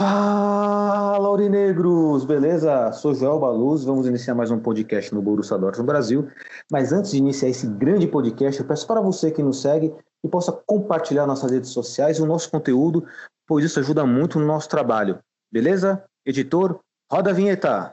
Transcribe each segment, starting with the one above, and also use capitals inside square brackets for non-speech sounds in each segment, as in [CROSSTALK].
Fala, Aurinegros! Beleza? Sou Joel Baluz, vamos iniciar mais um podcast no Borussia Dortmund Brasil. Mas antes de iniciar esse grande podcast, eu peço para você que nos segue que possa compartilhar nossas redes sociais e o nosso conteúdo, pois isso ajuda muito no nosso trabalho. Beleza? Editor, roda a vinheta!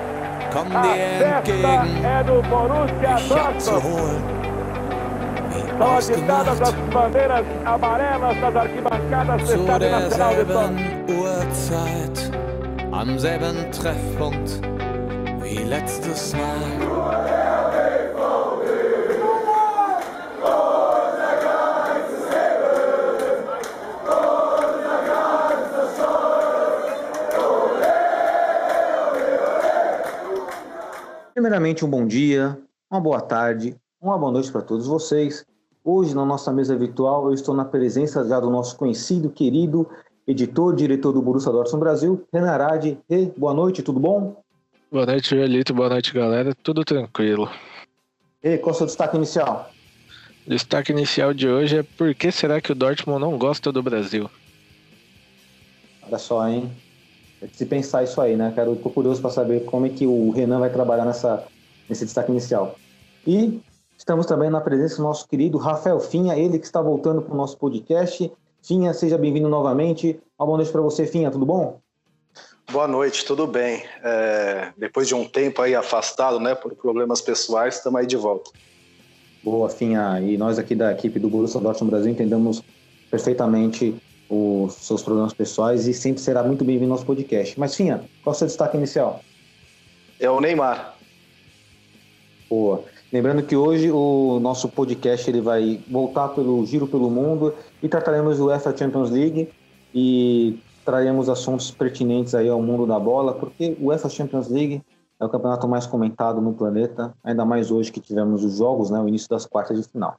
kommen dir entgegen. Ich hab zu holen. Ausgemacht. Zu derselben Uhrzeit, am selben Treffpunkt wie letztes Mal. Primeiramente, um bom dia, uma boa tarde, uma boa noite para todos vocês. Hoje, na nossa mesa virtual, eu estou na presença já do nosso conhecido, querido editor, diretor do Borussia Dortmund Brasil, Renan Arade. E, boa noite, tudo bom? Boa noite, Joelito. Boa noite, galera. Tudo tranquilo. E, qual é o seu destaque inicial? O destaque inicial de hoje é por que será que o Dortmund não gosta do Brasil? Olha só, hein? É de se pensar isso aí, né, cara? Eu tô curioso para saber como é que o Renan vai trabalhar nessa, nesse destaque inicial. E estamos também na presença do nosso querido Rafael Finha, ele que está voltando para o nosso podcast. Finha, seja bem-vindo novamente. Uma boa noite para você, Finha, tudo bom? Boa noite, tudo bem? É, depois de um tempo aí afastado, né, por problemas pessoais, estamos aí de volta. Boa, Finha. E nós aqui da equipe do Borussia Dortmund Brasil entendemos perfeitamente os seus problemas pessoais e sempre será muito bem-vindo ao nosso podcast. Mas, Finha, qual é o seu destaque inicial? É o Neymar. Boa. Lembrando que hoje o nosso podcast ele vai voltar pelo giro pelo mundo e trataremos do UEFA Champions League e traremos assuntos pertinentes aí ao mundo da bola, porque o UEFA Champions League é o campeonato mais comentado no planeta, ainda mais hoje que tivemos os jogos, né, o início das quartas de final.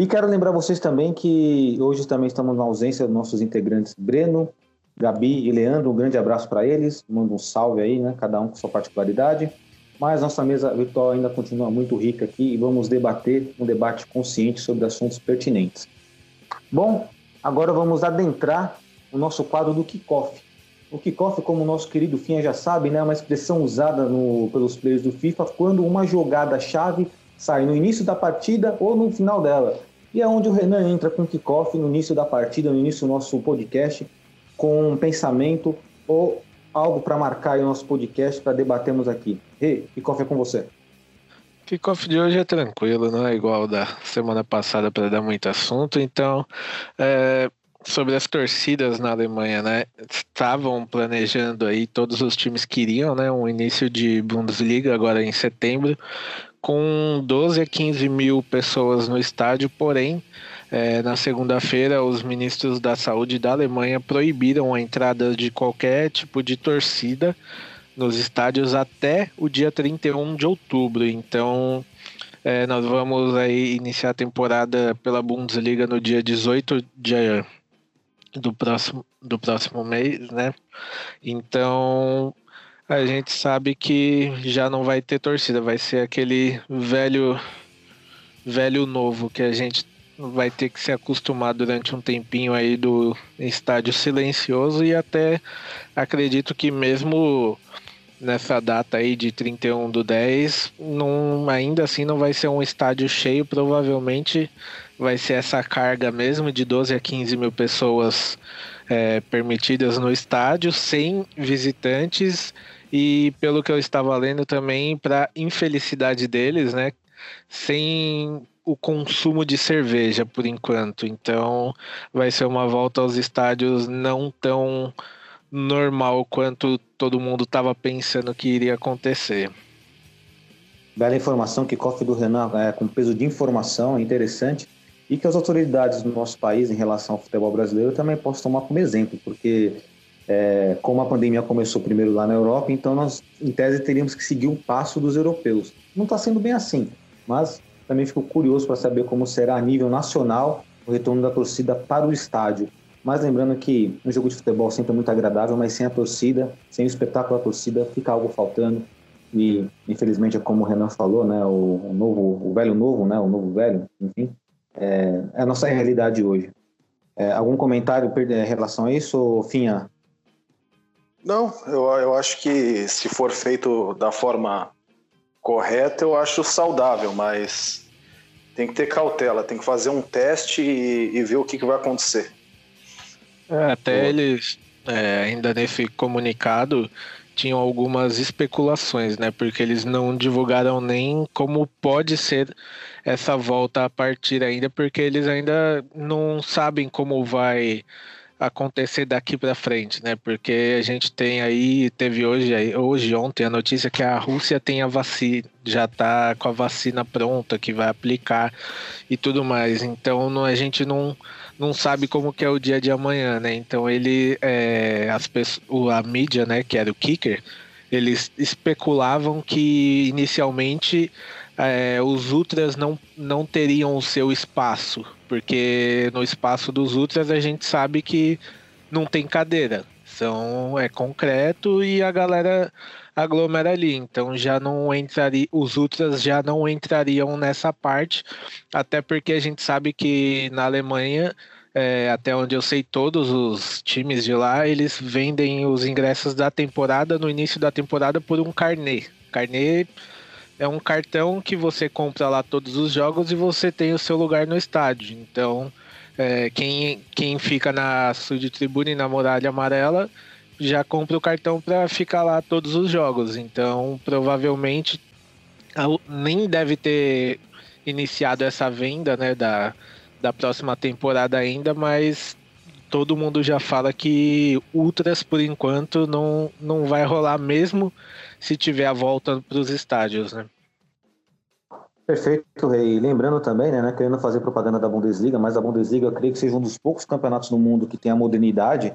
E quero lembrar vocês também que hoje também estamos na ausência dos nossos integrantes Breno, Gabi e Leandro. Um grande abraço para eles. Manda um salve aí, né? Cada um com sua particularidade. Mas nossa mesa virtual ainda continua muito rica aqui e vamos debater um debate consciente sobre assuntos pertinentes. Bom, agora vamos adentrar o nosso quadro do kickoff. O kickoff, como o nosso querido Finha já sabe, né, é uma expressão usada no, pelos players do FIFA quando uma jogada-chave sai no início da partida ou no final dela. E é onde o Renan entra com o kickoff no início da partida, no início do nosso podcast, com um pensamento ou algo para marcar o nosso podcast para debatermos aqui. Rei, kickoff é com você. Kickoff de hoje é tranquilo, não é igual da semana passada para dar muito assunto. Então, é, sobre as torcidas na Alemanha, né? Estavam planejando aí, todos os times queriam, né? Um início de Bundesliga agora em setembro, com 12 a 15 mil pessoas no estádio, porém, é, na segunda-feira, os ministros da saúde da Alemanha proibiram a entrada de qualquer tipo de torcida nos estádios até o dia 31 de outubro. Então, é, nós vamos aí iniciar a temporada pela Bundesliga no dia 18 de, do, próximo, do próximo mês, né? Então, a gente sabe que já não vai ter torcida, vai ser aquele velho velho novo que a gente vai ter que se acostumar durante um tempinho aí do estádio silencioso e até acredito que mesmo nessa data aí de 31 do 10, não, ainda assim não vai ser um estádio cheio, provavelmente vai ser essa carga mesmo de 12 a 15 mil pessoas é, permitidas no estádio, sem visitantes e pelo que eu estava lendo também, para infelicidade deles, né? Sem o consumo de cerveja por enquanto. Então vai ser uma volta aos estádios não tão normal quanto todo mundo estava pensando que iria acontecer. Bela informação que cofre do Renan é, com peso de informação, é interessante. E que as autoridades do nosso país, em relação ao futebol brasileiro, também possam tomar como exemplo, porque é, como a pandemia começou primeiro lá na Europa, então nós, em tese, teríamos que seguir o passo dos europeus. Não está sendo bem assim, mas também fico curioso para saber como será a nível nacional o retorno da torcida para o estádio. Mas lembrando que um jogo de futebol sempre é muito agradável, mas sem a torcida, sem o espetáculo da torcida, fica algo faltando. E infelizmente é como o Renan falou, né? O, o novo, o velho novo, né? O novo velho, enfim, é, é a nossa realidade hoje. É, algum comentário em relação a isso, Finha? Não, eu, eu acho que se for feito da forma correta, eu acho saudável, mas tem que ter cautela, tem que fazer um teste e, e ver o que, que vai acontecer. É, até eles, é, ainda nesse comunicado, tinham algumas especulações, né? Porque eles não divulgaram nem como pode ser essa volta a partir ainda, porque eles ainda não sabem como vai acontecer daqui para frente, né? Porque a gente tem aí, teve hoje, hoje ontem a notícia que a Rússia tem a vacina, já está com a vacina pronta, que vai aplicar e tudo mais. Então não, a gente não, não sabe como que é o dia de amanhã, né? Então ele, é, as pessoas, a mídia, né, que era o kicker, eles especulavam que inicialmente é, os ultras não, não teriam o seu espaço, porque no espaço dos ultras a gente sabe que não tem cadeira, são é concreto e a galera aglomera ali, então já não entraria, os ultras já não entrariam nessa parte, até porque a gente sabe que na Alemanha é, até onde eu sei, todos os times de lá, eles vendem os ingressos da temporada no início da temporada por um carnê. Carnê é um cartão que você compra lá todos os jogos e você tem o seu lugar no estádio. Então, é, quem, quem fica na Sud Tribune na muralha amarela já compra o cartão para ficar lá todos os jogos. Então, provavelmente nem deve ter iniciado essa venda né, da, da próxima temporada ainda, mas todo mundo já fala que Ultras, por enquanto, não, não vai rolar mesmo se tiver a volta para os estádios, né? Perfeito, Rei. Lembrando também, né, querendo fazer propaganda da Bundesliga, mas a Bundesliga eu creio que seja um dos poucos campeonatos no mundo que tem a modernidade,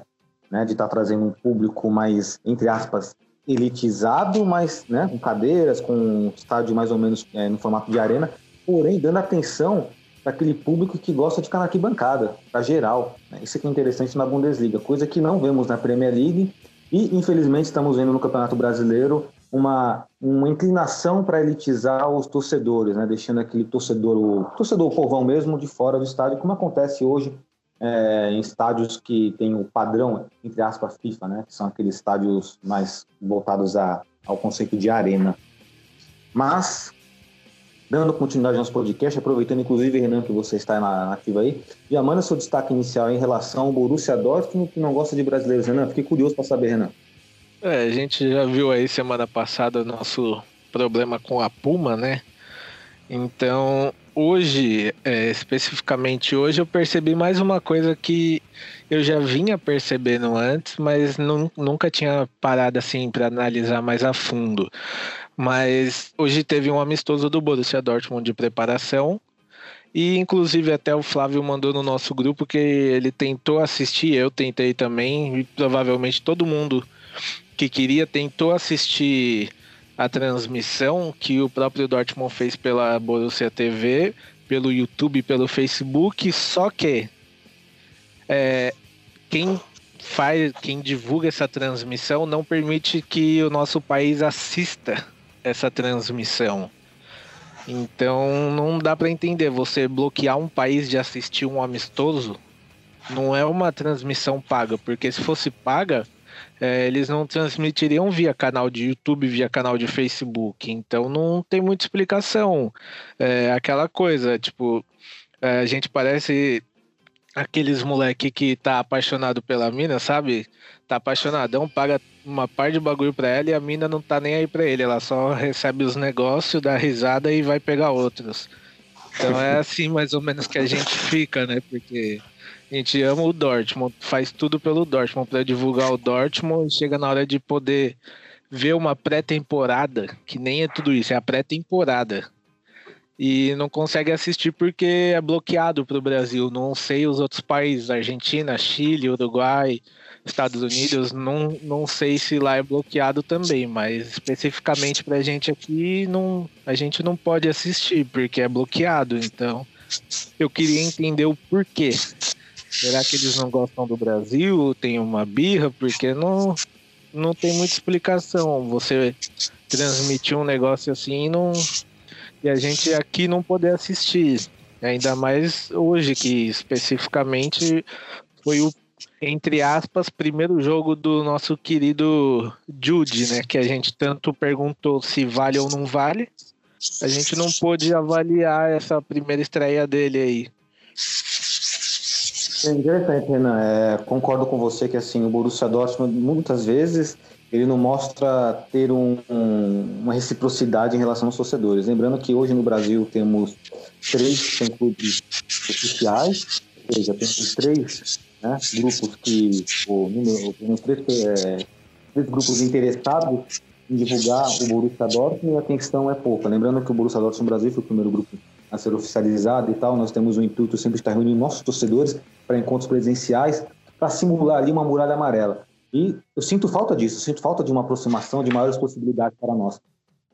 né, de estar tá trazendo um público mais, entre aspas, elitizado, mas, né, com cadeiras, com estádio mais ou menos é, no formato de arena, porém dando atenção aquele público que gosta de ficar na arquibancada, para geral. Né? Isso que é interessante na Bundesliga, coisa que não vemos na Premier League e, infelizmente, estamos vendo no Campeonato Brasileiro uma, uma inclinação para elitizar os torcedores, né? deixando aquele torcedor, o torcedor povão mesmo, de fora do estádio, como acontece hoje é, em estádios que tem o padrão, entre aspas, FIFA, né? que são aqueles estádios mais voltados a, ao conceito de arena. Mas, dando continuidade ao nosso podcast, aproveitando inclusive, Renan, que você está na ativa aí, já manda seu destaque inicial em relação ao Borussia Dortmund, que não gosta de brasileiros. Renan, fiquei curioso para saber, Renan. É, a gente já viu aí semana passada o nosso problema com a Puma, né? Então, hoje, é, especificamente hoje, eu percebi mais uma coisa que eu já vinha percebendo antes, mas nunca tinha parado assim para analisar mais a fundo. Mas hoje teve um amistoso do Borussia Dortmund de preparação. E inclusive até o Flávio mandou no nosso grupo que ele tentou assistir, eu tentei também, e provavelmente todo mundo que queria tentou assistir a transmissão que o próprio Dortmund fez pela Borussia TV, pelo YouTube, pelo Facebook, só que é, quem faz, quem divulga essa transmissão não permite que o nosso país assista essa transmissão. Então não dá para entender você bloquear um país de assistir um amistoso não é uma transmissão paga, porque se fosse paga, é, eles não transmitiriam via canal de YouTube, via canal de Facebook. Então não tem muita explicação. É aquela coisa, tipo, é, a gente parece aqueles moleque que tá apaixonado pela mina, sabe? Tá apaixonadão, paga uma par de bagulho pra ela e a mina não tá nem aí pra ele. Ela só recebe os negócios, dá risada e vai pegar outros. Então é assim mais ou menos que a gente fica, né? Porque a gente ama o Dortmund, faz tudo pelo Dortmund para divulgar o Dortmund chega na hora de poder ver uma pré-temporada, que nem é tudo isso, é a pré-temporada. e não consegue assistir porque é bloqueado para o Brasil. Não sei os outros países, Argentina, Chile, Uruguai, Estados Unidos, não, não sei se lá é bloqueado também, mas especificamente para a gente aqui, não, a gente não pode assistir porque é bloqueado. Então, eu queria entender o porquê. Será que eles não gostam do Brasil? Tem uma birra? Porque não, não tem muita explicação. Você transmitir um negócio assim não, e a gente aqui não poder assistir. Ainda mais hoje, que especificamente foi o, entre aspas, primeiro jogo do nosso querido Jude, né? Que a gente tanto perguntou se vale ou não vale. A gente não pôde avaliar essa primeira estreia dele aí. É interessante, Renan. É, concordo com você que assim o Borussia Dortmund muitas vezes ele não mostra ter um, um, uma reciprocidade em relação aos torcedores. Lembrando que hoje no Brasil temos três clubes oficiais, ou seja, temos três né, grupos que, número, três, é, três grupos interessados em divulgar o Borussia Dortmund e a questão é pouca. Lembrando que o Borussia Dortmund Brasil foi o primeiro grupo a ser oficializado e tal, nós temos o intuito sempre de estar reunindo nossos torcedores para encontros presenciais para simular ali uma muralha amarela. E eu sinto falta disso, sinto falta de uma aproximação, de maiores possibilidades para nós.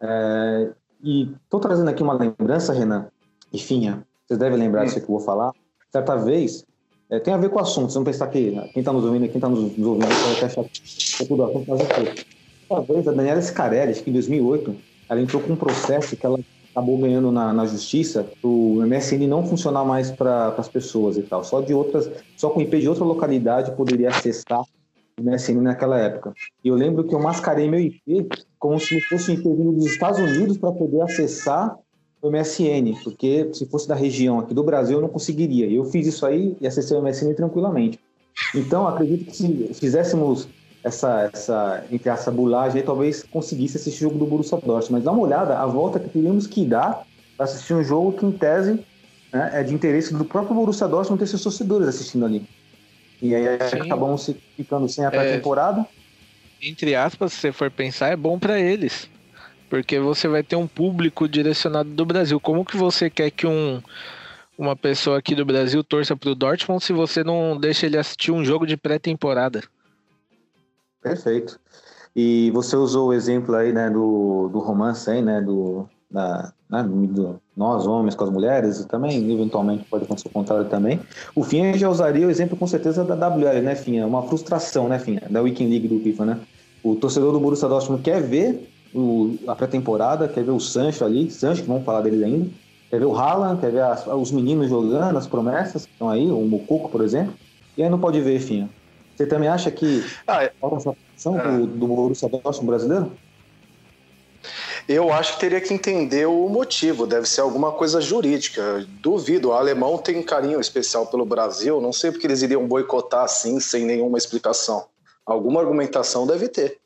É, e estou trazendo aqui uma lembrança, Renan e Finha, vocês devem lembrar disso que eu vou falar. Certa vez, é, tem a ver com o assunto, vão pensar que quem está nos ouvindo, quem está nos, ouvindo, vai achar que é tudo assunto, mas é Certa vez, a Daniela Scarelli, acho que em 2008, ela entrou com um processo que ela acabou ganhando na, na justiça o MSN não funcionar mais para as pessoas e tal. Só de outras, só com IP de outra localidade poderia acessar o MSN naquela época. E eu lembro que eu mascarei meu IP como se fosse um IP dos Estados Unidos para poder acessar o MSN, porque se fosse da região aqui do Brasil eu não conseguiria. Eu fiz isso aí e acessei o MSN tranquilamente. Então, acredito que se fizéssemos essa, essa, entre essa bulagem aí, talvez conseguisse assistir o jogo do Borussia Dortmund. Mas dá uma olhada, a volta que teríamos que dar para assistir um jogo que, em tese, né, é de interesse do próprio Borussia Dortmund ter seus torcedores assistindo ali. E aí Sim. acabamos ficando sem a pré-temporada. É, entre aspas, se você for pensar, é bom para eles. Porque você vai ter um público direcionado do Brasil. Como que você quer que um, uma pessoa aqui do Brasil torça pro Dortmund se você não deixa ele assistir um jogo de pré-temporada? Perfeito. E você usou o exemplo aí, né, do, do romance aí, né, do, da, né, do, nós homens com as mulheres, e também, eventualmente, pode acontecer o contrário também. O Finha já usaria o exemplo, com certeza, da WL, né, Finha? Uma frustração, né, Finha? Da Weekend League do FIFA, né? O torcedor do Borussia Dortmund quer ver o, a pré-temporada, quer ver o Sancho ali, Sancho, que vamos falar dele ainda, quer ver o Haaland, quer ver as, os meninos jogando, as promessas que estão aí, o Mococo, por exemplo, e aí não pode ver, Finha. Você também acha que ah, é. falta essa função é. do, do Borussia Dortmund brasileiro? Eu acho que teria que entender o motivo, deve ser alguma coisa jurídica. Duvido, o alemão tem carinho especial pelo Brasil, não sei porque eles iriam boicotar assim, sem nenhuma explicação. Alguma argumentação deve ter.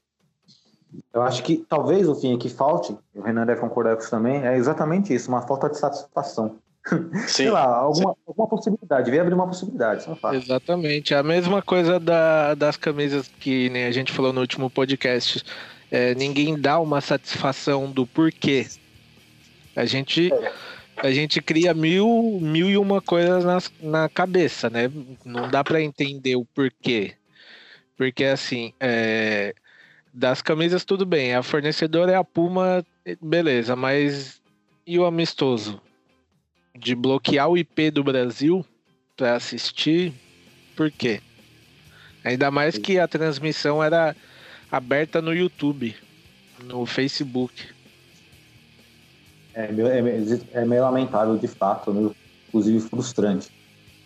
Eu acho que talvez o fim que falte, o Renan deve concordar com isso também, é exatamente isso, uma falta de satisfação. Sim. Sei lá, alguma, alguma possibilidade, vem abrir uma possibilidade, só fala. Exatamente, a mesma coisa da, das camisas que nem a gente falou no último podcast. É, ninguém dá uma satisfação do porquê. A gente, a gente cria mil, mil e uma coisas na, na cabeça, né? Não dá para entender o porquê. Porque assim, é, das camisas tudo bem, a fornecedora é a Puma, beleza, mas e o amistoso? De bloquear o IP do Brasil para assistir, por quê? Ainda mais que a transmissão era aberta no YouTube, no Facebook. É, é, é meio lamentável de fato, meio, inclusive frustrante.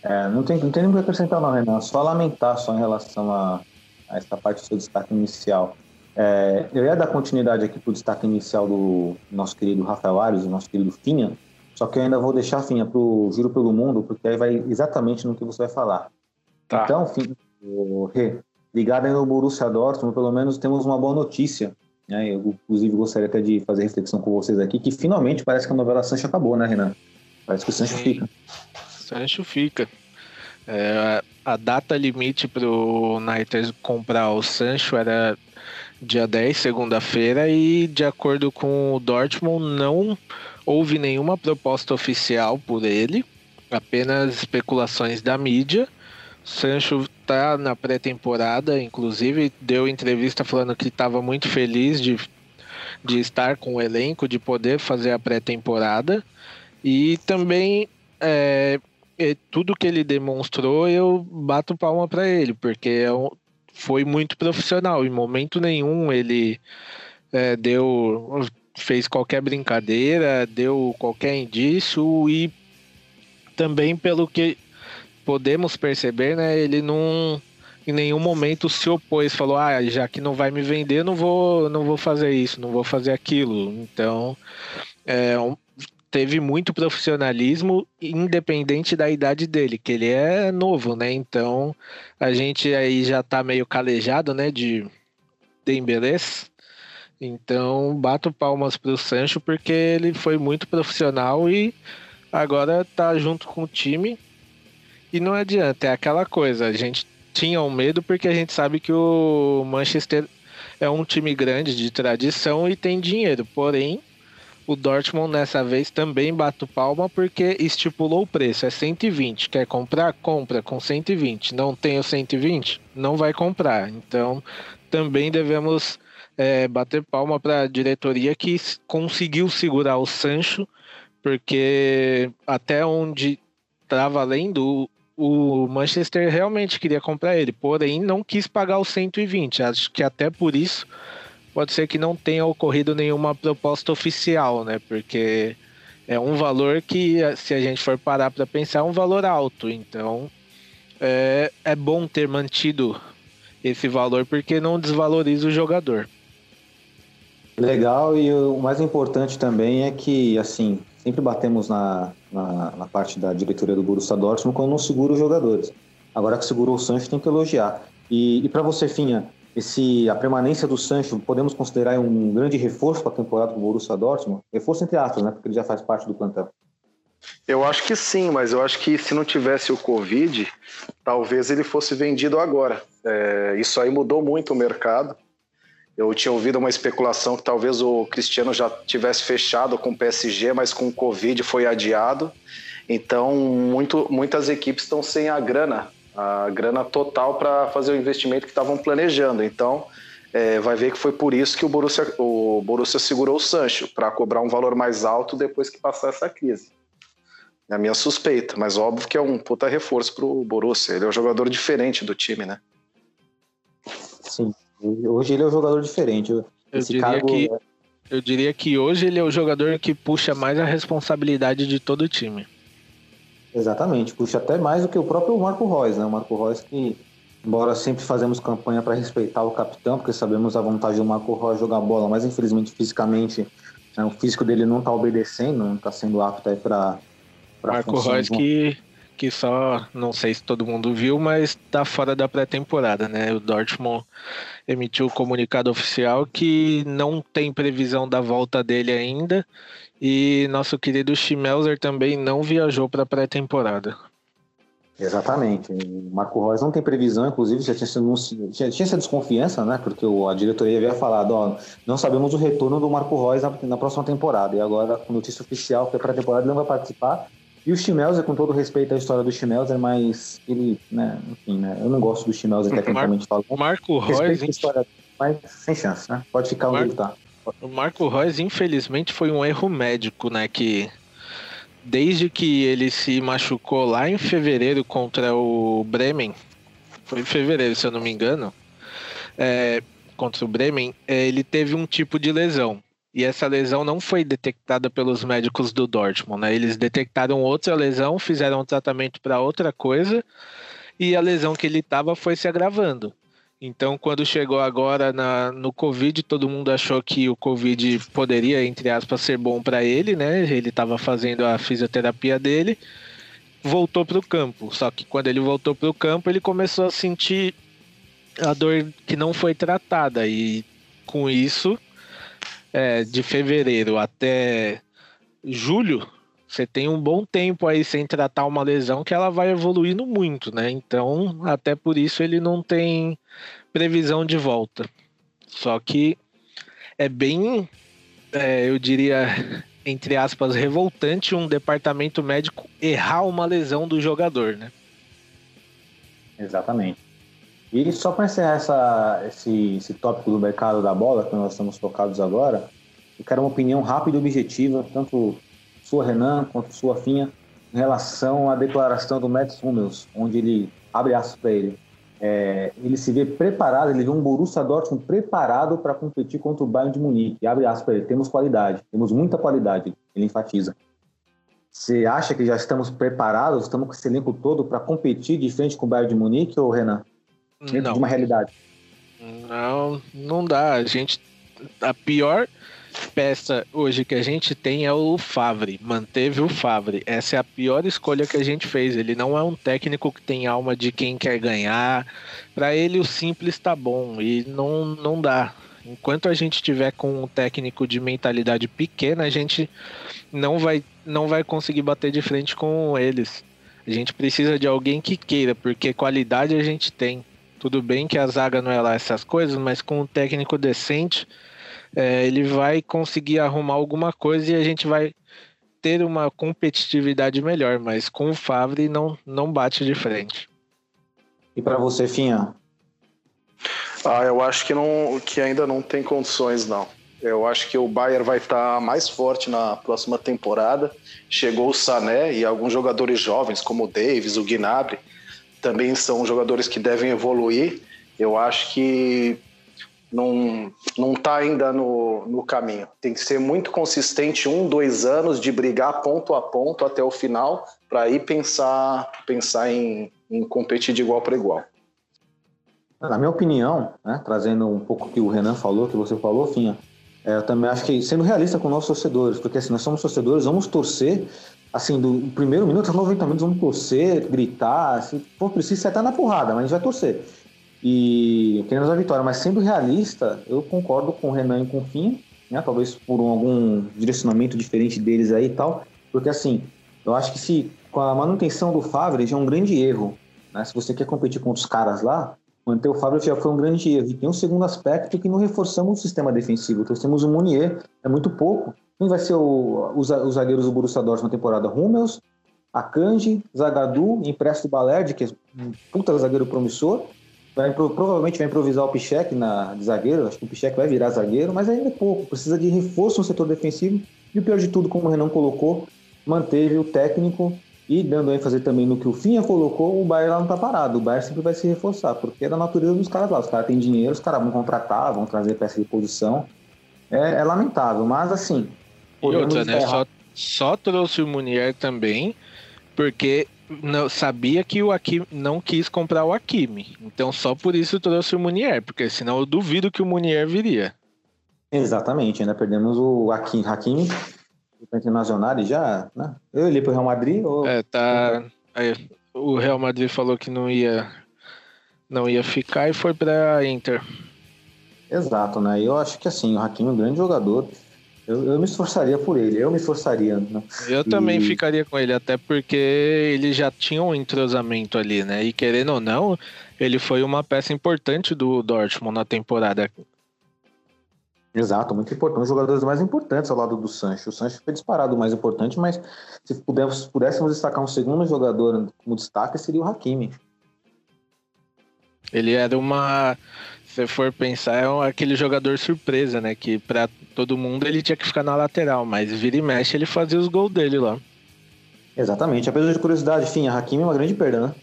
É, não, tem, não tem nem o que acrescentar não, Renan, só lamentar só em relação a, a essa parte do seu destaque inicial. É, eu ia dar continuidade aqui para o destaque inicial do nosso querido Rafael Ares, do nosso querido Finha, só que eu ainda vou deixar, Finha, para o Giro pelo Mundo, porque aí vai exatamente no que você vai falar. Tá. Então, Finha, ligado aí no Borussia Dortmund, pelo menos temos uma boa notícia. Né? Eu, inclusive, gostaria até de fazer reflexão com vocês aqui, que finalmente parece que a novela Sancho acabou, né, Renan? Parece que o Sancho Sim. fica. Sancho fica. É, a data limite para o Niners comprar o Sancho era dia 10, segunda-feira, e de acordo com o Dortmund, não houve nenhuma proposta oficial por ele, apenas especulações da mídia. Sancho está na pré-temporada, inclusive deu entrevista falando que estava muito feliz de, de estar com o elenco, de poder fazer a pré-temporada. E também é, tudo que ele demonstrou, eu bato palma para ele, porque é um, foi muito profissional. Em momento nenhum ele é, deu fez qualquer brincadeira, deu qualquer indício e também pelo que podemos perceber, né, ele não em nenhum momento se opôs, falou: "Ah, já que não vai me vender, não vou não vou fazer isso, não vou fazer aquilo". Então, é, teve muito profissionalismo, independente da idade dele, que ele é novo, né? Então a gente aí já tá meio calejado, né? De Dembélés. Então bato palmas pro Sancho porque ele foi muito profissional e agora tá junto com o time. E não adianta, é aquela coisa, a gente tinha um medo porque a gente sabe que o Manchester é um time grande de tradição e tem dinheiro, porém o Dortmund nessa vez também bate palma porque estipulou o preço, é 120. Quer comprar? Compra com 120. Não tem o 120? Não vai comprar. Então também devemos é, bater palma para a diretoria que conseguiu segurar o Sancho, porque até onde estava lendo, o Manchester realmente queria comprar ele, porém não quis pagar os 120. Acho que até por isso pode ser que não tenha ocorrido nenhuma proposta oficial, né? Porque é um valor que, se a gente for parar para pensar, é um valor alto. Então, é, é bom ter mantido esse valor porque não desvaloriza o jogador. Legal, e o mais importante também é que, assim, sempre batemos na, na, na parte da diretoria do Borussia Dortmund quando não segura os jogadores. Agora que segurou o Sancho, tem que elogiar. E, e para você, Finha, esse, a permanência do Sancho, podemos considerar um grande reforço para a temporada do Borussia Dortmund? Reforço entre aspas, né? Porque ele já faz parte do plantel. Eu acho que sim, mas eu acho que se não tivesse o Covid, talvez ele fosse vendido agora. É, isso aí mudou muito o mercado. Eu tinha ouvido uma especulação que talvez o Cristiano já tivesse fechado com o PSG, mas com o Covid foi adiado. Então, muito, muitas equipes estão sem a grana a grana total para fazer o investimento que estavam planejando. Então, é, vai ver que foi por isso que o Borussia, o Borussia segurou o Sancho, para cobrar um valor mais alto depois que passar essa crise. É a minha suspeita, mas óbvio que é um puta reforço para o Borussia. Ele é um jogador diferente do time, né? Sim, hoje ele é um jogador diferente. Eu diria, cargo... que, é eu diria que hoje ele é o jogador que puxa mais a responsabilidade de todo o time. Exatamente, puxa até mais do que o próprio Marco Reus, né? O Marco Reus que, embora sempre fazemos campanha para respeitar o capitão, porque sabemos a vontade do Marco Reus jogar bola, mas infelizmente fisicamente né, o físico dele não está obedecendo, não está sendo apto aí para Marco Reus que que só, não sei se todo mundo viu, mas está fora da pré-temporada, né? O Dortmund emitiu o comunicado oficial que não tem previsão da volta dele ainda e nosso querido Schmelzer também não viajou para a pré-temporada. Exatamente. O Marco Reus não tem previsão, inclusive já tinha, tinha, tinha essa desconfiança, né? Porque a diretoria havia falado, ó, não sabemos o retorno do Marco Reus na, na próxima temporada. E agora, com notícia oficial que a pré-temporada ele não vai participar. E o Schmelzer, com todo respeito à história do Schmelzer, mas ele, né, enfim, né? Eu não gosto do Schmelzer tecnicamente falando. O Marco Reus. Mas sem chance, né? Pode ficar onde ele tá. O Marco Reus, infelizmente, foi um erro médico, né? Que desde que ele se machucou lá em fevereiro contra o Bremen, foi em fevereiro, se eu não me engano, é, contra o Bremen, é, ele teve um tipo de lesão. E essa lesão não foi detectada pelos médicos do Dortmund, né? Eles detectaram outra lesão, fizeram um tratamento para outra coisa, e a lesão que ele estava foi se agravando. Então, quando chegou agora na, no Covid, todo mundo achou que o Covid poderia, entre aspas, ser bom para ele, né? Ele estava fazendo a fisioterapia dele, voltou para o campo. Só que quando ele voltou para o campo, ele começou a sentir a dor que não foi tratada. E com isso, é, de fevereiro até julho, você tem um bom tempo aí sem tratar uma lesão que ela vai evoluindo muito, né? Então, até por isso ele não tem previsão de volta. Só que é bem, é, eu diria, entre aspas, revoltante um departamento médico errar uma lesão do jogador, né? Exatamente. E só para encerrar essa, esse, esse tópico do mercado da bola, que nós estamos focados agora, eu quero uma opinião rápida e objetiva, tanto sua, Renan, quanto sua, Finha, em relação à declaração do Mats Hummels, onde ele abre aspas para ele. É, ele se vê preparado, ele vê um Borussia Dortmund preparado para competir contra o Bayern de Munique. Abre aspas para ele, temos qualidade, temos muita qualidade, ele enfatiza. Você acha que já estamos preparados, estamos com esse elenco todo para competir de frente com o Bayern de Munique, ou Renan? Dentro não. de uma realidade. Não, não dá. A gente. A pior peça hoje que a gente tem é o Favre. Manteve o Favre. Essa é a pior escolha que a gente fez. Ele não é um técnico que tem alma de quem quer ganhar. Para ele o simples tá bom e não, não dá. Enquanto a gente tiver com um técnico de mentalidade pequena, a gente não vai, não vai conseguir bater de frente com eles. A gente precisa de alguém que queira, porque qualidade a gente tem. Tudo bem que a zaga não é lá essas coisas, mas com um técnico decente, é, ele vai conseguir arrumar alguma coisa e a gente vai ter uma competitividade melhor, mas com o Favre não, não bate de frente. E para você, Finha? Ah, eu acho que, não, que ainda não tem condições, não. Eu acho que o Bayern vai estar tá mais forte na próxima temporada. Chegou o Sané e alguns jogadores jovens, como o Davis, o Gnabry, também são jogadores que devem evoluir. Eu acho que não não está ainda no, no caminho. Tem que ser muito consistente, um, dois anos de brigar ponto a ponto até o final, para aí pensar pensar em, em competir de igual para igual. Na minha opinião, né, trazendo um pouco o que o Renan falou, que você falou, Finha, é, eu também acho que sendo realista com nossos torcedores, porque assim, nós somos torcedores, vamos torcer, assim, do primeiro minuto aos 90 minutos, vamos torcer, gritar, se for preciso, até na porrada, mas a gente vai torcer. E queremos a vitória, mas sendo realista, eu concordo com o Renan e com o Finha, né, talvez por um, algum direcionamento diferente deles aí e tal, porque assim, eu acho que se com a manutenção do Favre já é um grande erro, né, se você quer competir com os caras lá, manter o Fábio já foi um grande erro. E tem um segundo aspecto que não reforçamos o sistema defensivo. Trouxemos o Munier, é muito pouco. Quem vai ser o, os, os zagueiros do Borussia Dortmund na temporada? Hummels, Akanji, Zagadou, empresto do Balerdi, que é um puta zagueiro promissor. Vai, provavelmente vai improvisar o Pichek na, de zagueiro, acho que o Pichek vai virar zagueiro, mas ainda é pouco. Precisa de reforço no setor defensivo. E o pior de tudo, como o Renan colocou, manteve o técnico e dando ênfase também no que o Finha colocou, o Bayern lá não tá parado. O Bayern sempre vai se reforçar, porque é da natureza dos caras lá. Os caras têm dinheiro, os caras vão contratar, vão trazer peça de posição. É, é lamentável, mas assim. E outra, né? Só, só trouxe o Munier também, porque não, sabia que o Akimi não quis comprar o Akimi. Então só por isso trouxe o Munier, porque senão eu duvido que o Munier viria. Exatamente, ainda perdemos o Hakimi, Hakimi internacional e já, né? Eu ele pro Real Madrid ou... É, tá. Aí, o Real Madrid falou que não ia não ia ficar e foi para Inter. Exato, né? Eu acho que assim, o Hakimi é um grande jogador. Eu, eu me esforçaria por ele, eu me esforçaria. Né? Eu e... também ficaria com ele, até porque ele já tinha um entrosamento ali, né? E querendo ou não, ele foi uma peça importante do Dortmund na temporada. Exato, muito importante. Um dos jogadores mais importantes ao lado do Sancho. O Sancho foi disparado o mais importante, mas se pudéssemos, pudéssemos destacar um segundo jogador como destaque, seria o Hakimi. Ele era uma. Se for pensar, é aquele jogador surpresa, né? Que para todo mundo ele tinha que ficar na lateral, mas vira e mexe ele fazia os gols dele lá. Exatamente. Apesar de curiosidade, enfim, a Hakimi é uma grande perda, né?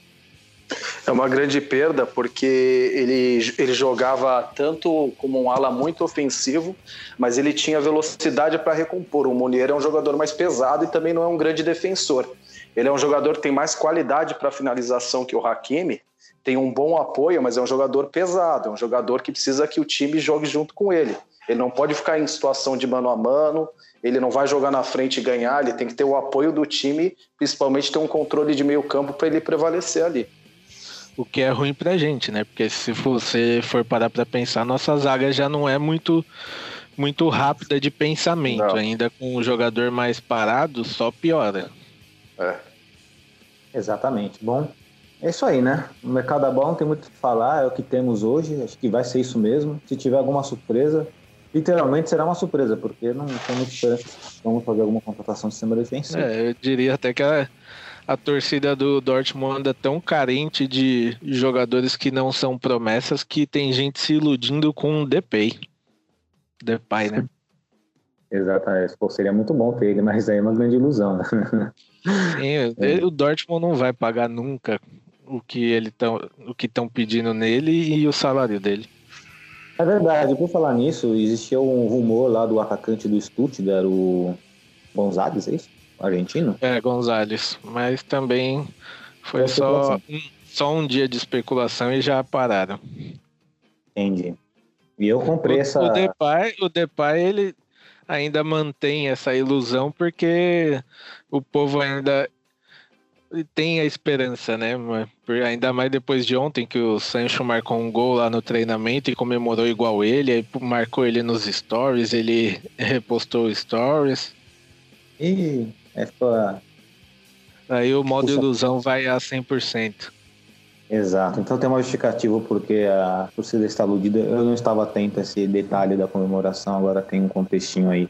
É uma grande perda porque ele, ele jogava tanto como um ala muito ofensivo, mas ele tinha velocidade para recompor. O Munier é um jogador mais pesado e também não é um grande defensor. Ele é um jogador que tem mais qualidade para finalização que o Hakimi, tem um bom apoio, mas é um jogador pesado, é um jogador que precisa que o time jogue junto com ele. Ele não pode ficar em situação de mano a mano, ele não vai jogar na frente e ganhar, ele tem que ter o apoio do time, principalmente ter um controle de meio campo para ele prevalecer ali. O que é ruim pra gente, né? Porque se você for parar pra pensar, nossa zaga já não é muito muito rápida de pensamento. Não. Ainda com o jogador mais parado, só piora. É. Exatamente. Bom, É isso aí, né? O mercado da bola não tem muito o que falar, é o que temos hoje, acho que vai ser isso mesmo. Se tiver alguma surpresa, literalmente será uma surpresa, porque não tem muita esperança vamos fazer alguma contratação de sistema defensivo. É, eu diria até que a, a torcida do Dortmund anda tão carente de jogadores que não são promessas que tem gente se iludindo com o Depay. Depay, né? Exatamente. Pô, seria muito bom ter ele, mas aí é uma grande ilusão, né? Sim, [LAUGHS] é. o Dortmund não vai pagar nunca o que ele tão, o que estão pedindo nele e o salário dele. É verdade, por falar nisso, existia um rumor lá do atacante do Stuttgart, o Gonzalez, é isso? O argentino? É, Gonzalez, mas também foi é só um, só um dia de especulação e já pararam. Entendi. E eu comprei o, essa. O Depay, o Depay, ele ainda mantém essa ilusão porque o povo ainda tem a esperança, né? Ainda mais depois de ontem que o Sancho marcou um gol lá no treinamento e comemorou igual ele, aí marcou ele nos stories, ele [LAUGHS] repostou stories. E essa... Aí o modo ilusão vai a 100%. Exato, então tem uma justificativa porque a torcida está aludida. Eu não estava atento a esse detalhe da comemoração, agora tem um contextinho aí.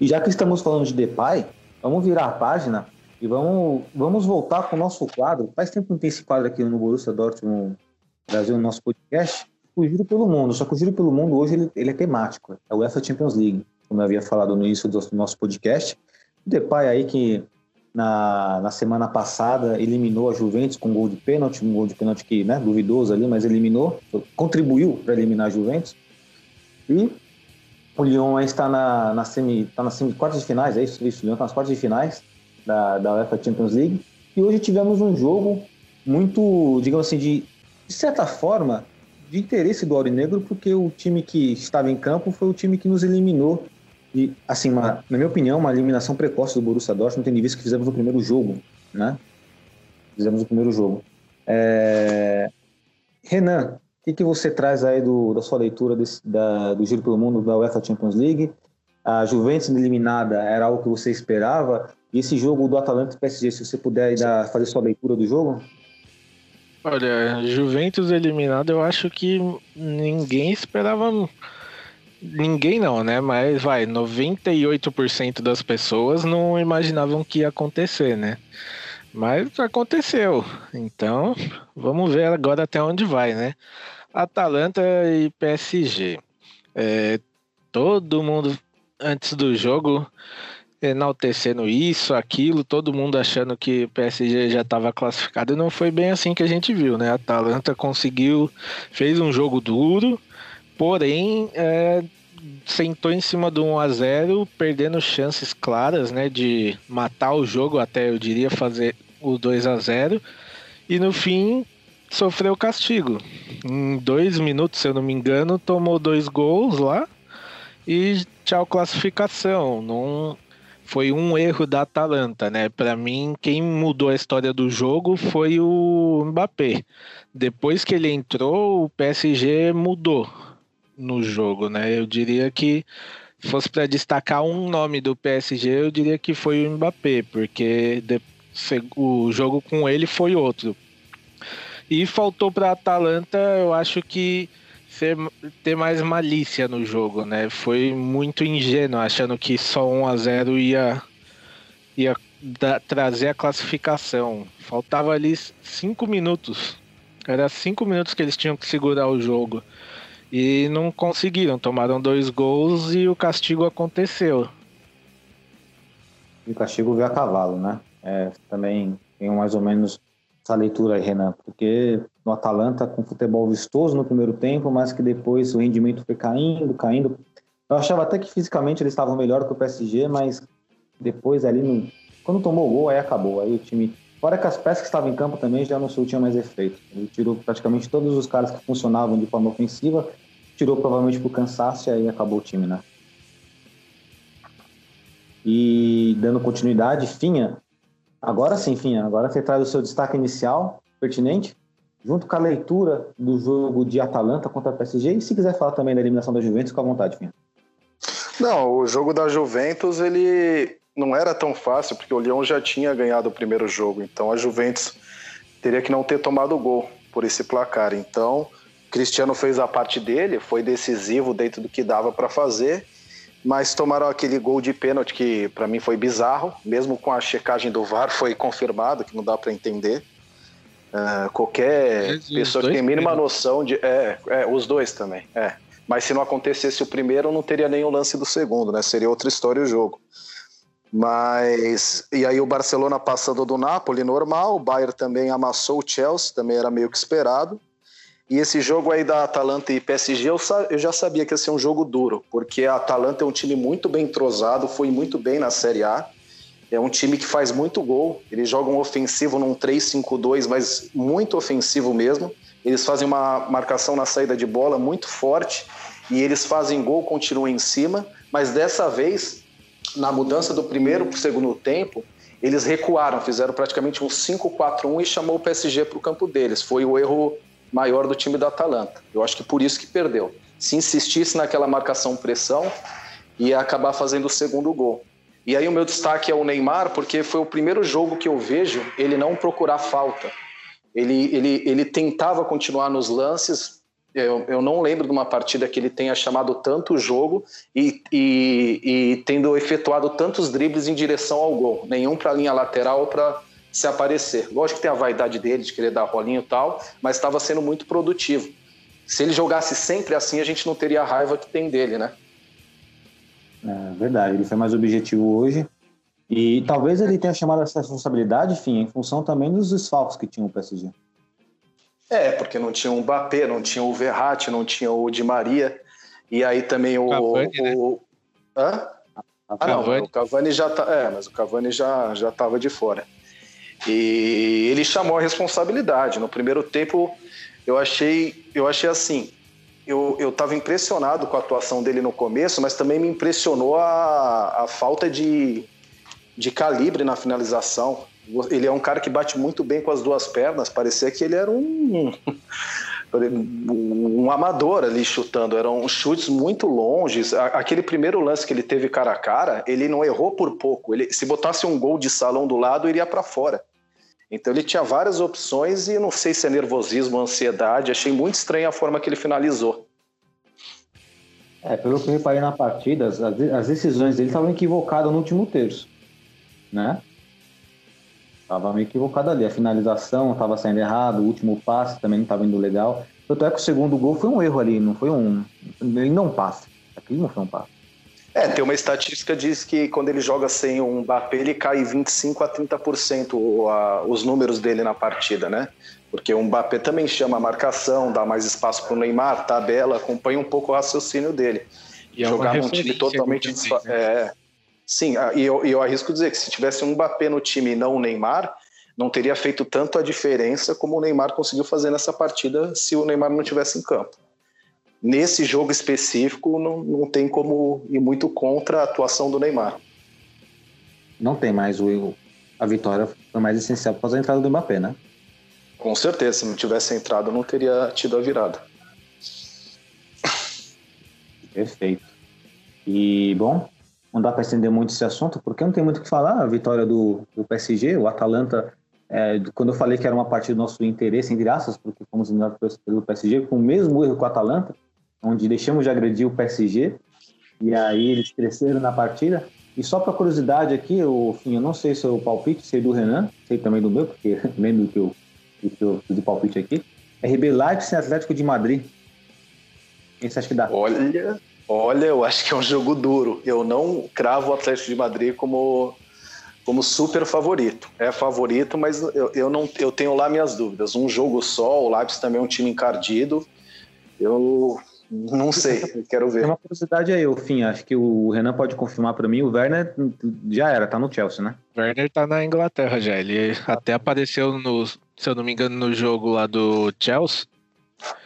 E já que estamos falando de Depay, vamos virar a página e vamos, vamos voltar com o nosso quadro. Faz tempo que não tem esse quadro aqui no Borussia Dortmund Brasil, no nosso podcast. O Giro pelo Mundo. Só que o Giro pelo Mundo hoje ele, ele é temático. É o UEFA Champions League, como eu havia falado no início do nosso podcast. O Depay aí que na, na semana passada eliminou a Juventus com um gol de pênalti, um gol de pênalti que, né, duvidoso ali, mas eliminou, contribuiu para eliminar a Juventus. E o Lyon está na, na semi, está nas semi quartas de finais, é isso, isso, o Lyon está nas quartas de finais da, da UEFA Champions League. E hoje tivemos um jogo muito, digamos assim, de, de certa forma, de interesse do Aurinegro, porque o time que estava em campo foi o time que nos eliminou. E, assim, uma, na minha opinião, uma eliminação precoce do Borussia Dortmund, tendo visto que fizemos o primeiro jogo, né? Fizemos o primeiro jogo. É... Renan, o que, que você traz aí do, da sua leitura desse, da, do Giro pelo Mundo da UEFA Champions League? A Juventus eliminada era algo que você esperava? E esse jogo do Atalanta e PSG, se você puder dar, fazer sua leitura do jogo? Olha, Juventus eliminado, eu acho que ninguém esperava. Ninguém não, né? Mas vai, 98% das pessoas não imaginavam que ia acontecer, né? Mas aconteceu. Então, vamos ver agora até onde vai, né? Atalanta e PSG. É, todo mundo antes do jogo enaltecendo isso, aquilo, todo mundo achando que o PSG já estava classificado. E não foi bem assim que a gente viu, né? A Atalanta conseguiu, fez um jogo duro, porém é, sentou em cima do 1 a 0 perdendo chances claras, né? De matar o jogo, até eu diria fazer o 2 a 0 E no fim sofreu castigo. Em dois minutos, se eu não me engano, tomou dois gols lá e tchau classificação. Não, foi um erro da Atalanta, né? Para mim, quem mudou a história do jogo foi o Mbappé. Depois que ele entrou, o PSG mudou no jogo, né? Eu diria que se fosse para destacar um nome do PSG, eu diria que foi o Mbappé, porque o jogo com ele foi outro. E faltou para a Atalanta, eu acho que ser, ter mais malícia no jogo, né? Foi muito ingênuo, achando que só 1 a 0 ia, ia da, trazer a classificação. Faltava ali cinco minutos. Era cinco minutos que eles tinham que segurar o jogo. E não conseguiram, tomaram dois gols e o castigo aconteceu. E o castigo veio a cavalo, né? É, também tem mais ou menos essa leitura aí, Renan, porque no Atalanta com futebol vistoso no primeiro tempo, mas que depois o rendimento foi caindo, caindo. Eu achava até que fisicamente eles estavam melhor que o PSG, mas depois ali, no... quando tomou o gol, aí acabou. Aí o time. Fora que as peças que estavam em campo também já não tinha mais efeito. Ele tirou praticamente todos os caras que funcionavam de forma ofensiva, tirou provavelmente por cansaço e aí acabou o time, né? E dando continuidade, Finha, agora sim, Finha, agora você traz o seu destaque inicial, pertinente junto com a leitura do jogo de Atalanta contra a PSG. E se quiser falar também da eliminação da Juventus, fica à vontade, Finha. Não, o jogo da Juventus, ele não era tão fácil, porque o Lyon já tinha ganhado o primeiro jogo. Então a Juventus teria que não ter tomado gol por esse placar. Então, Cristiano fez a parte dele, foi decisivo dentro do que dava para fazer, mas tomaram aquele gol de pênalti que para mim foi bizarro, mesmo com a checagem do VAR [LAUGHS] foi confirmado que não dá para entender. Uh, qualquer pessoa que tem mínima noção de. É, é, os dois também. É. Mas se não acontecesse o primeiro, não teria o lance do segundo, né? Seria outra história o jogo. Mas. E aí o Barcelona passando do Napoli, normal. O Bayern também amassou o Chelsea, também era meio que esperado. E esse jogo aí da Atalanta e PSG, eu, eu já sabia que ia ser um jogo duro, porque a Atalanta é um time muito bem entrosado, foi muito bem na Série A. É um time que faz muito gol. Eles jogam ofensivo num 3-5-2, mas muito ofensivo mesmo. Eles fazem uma marcação na saída de bola muito forte e eles fazem gol, continuam em cima. Mas dessa vez, na mudança do primeiro para o segundo tempo, eles recuaram, fizeram praticamente um 5-4-1 e chamou o PSG para o campo deles. Foi o erro maior do time da Atalanta. Eu acho que por isso que perdeu. Se insistisse naquela marcação pressão, ia acabar fazendo o segundo gol. E aí o meu destaque é o Neymar, porque foi o primeiro jogo que eu vejo ele não procurar falta. Ele, ele, ele tentava continuar nos lances. Eu, eu não lembro de uma partida que ele tenha chamado tanto o jogo e, e, e tendo efetuado tantos dribles em direção ao gol. Nenhum para a linha lateral ou para se aparecer. Lógico que tem a vaidade dele de querer dar rolinho e tal, mas estava sendo muito produtivo. Se ele jogasse sempre assim, a gente não teria a raiva que tem dele, né? É verdade, ele foi mais objetivo hoje. E talvez ele tenha chamado essa responsabilidade, enfim, em função também dos desfalques que tinha o PSG. É, porque não tinha o Mbappé, não tinha o Verratti, não tinha o Di Maria. E aí também o. Cavani, o... Né? Hã? Ah, não, o Cavani já tá. É, mas o Cavani já, já tava de fora. E ele chamou a responsabilidade. No primeiro tempo, eu achei, eu achei assim eu estava impressionado com a atuação dele no começo, mas também me impressionou a, a falta de, de calibre na finalização. Ele é um cara que bate muito bem com as duas pernas, parecia que ele era um, um amador ali chutando, eram chutes muito longes. Aquele primeiro lance que ele teve cara a cara, ele não errou por pouco. Ele, se botasse um gol de salão do lado, iria para fora. Então ele tinha várias opções e não sei se é nervosismo, ansiedade. Achei muito estranha a forma que ele finalizou. É, pelo que eu reparei na partida, as, as decisões dele estavam equivocadas no último terço, né? Tava meio equivocado ali. A finalização estava saindo errado, o último passe também não estava indo legal. Tanto é que o segundo gol foi um erro ali, não foi um. Ele não passa. Aquilo não foi um passe. É, tem uma estatística que diz que quando ele joga sem um Mbappé, ele cai 25 a 30% a, os números dele na partida, né? Porque o Mbappé também chama a marcação, dá mais espaço para o Neymar, tabela, acompanha um pouco o raciocínio dele. E jogar é num time totalmente desfa... né? é, Sim, e eu, eu arrisco dizer que se tivesse um Mbappé no time e não o Neymar, não teria feito tanto a diferença como o Neymar conseguiu fazer nessa partida se o Neymar não tivesse em campo nesse jogo específico não, não tem como ir muito contra a atuação do Neymar. Não tem mais o a vitória foi mais essencial por causa da entrada do Mbappé, né? Com certeza, se não tivesse entrado não teria tido a virada. Perfeito. E bom, não dá para estender muito esse assunto porque não tem muito o que falar. A vitória do, do PSG, o Atalanta é, quando eu falei que era uma partida do nosso interesse, entre aspas, porque fomos eliminados pelo PSG, com o mesmo erro com o Atalanta, onde deixamos de agredir o PSG, e aí eles cresceram na partida. E só para curiosidade aqui, o eu não sei se é o palpite, sei do Renan, sei também do meu, porque [LAUGHS] lembro que eu, que eu fiz o palpite aqui. RB Leipzig Atlético de Madrid. Quem você acha que dá? Olha, olha, eu acho que é um jogo duro. Eu não cravo o Atlético de Madrid como, como super favorito. É favorito, mas eu, eu, não, eu tenho lá minhas dúvidas. Um jogo só, o Leipzig também é um time encardido. Eu não sei, quero ver. Tem uma curiosidade aí, o fim, acho que o Renan pode confirmar para mim, o Werner já era, tá no Chelsea, né? O Werner tá na Inglaterra já, ele até apareceu no, se eu não me engano, no jogo lá do Chelsea.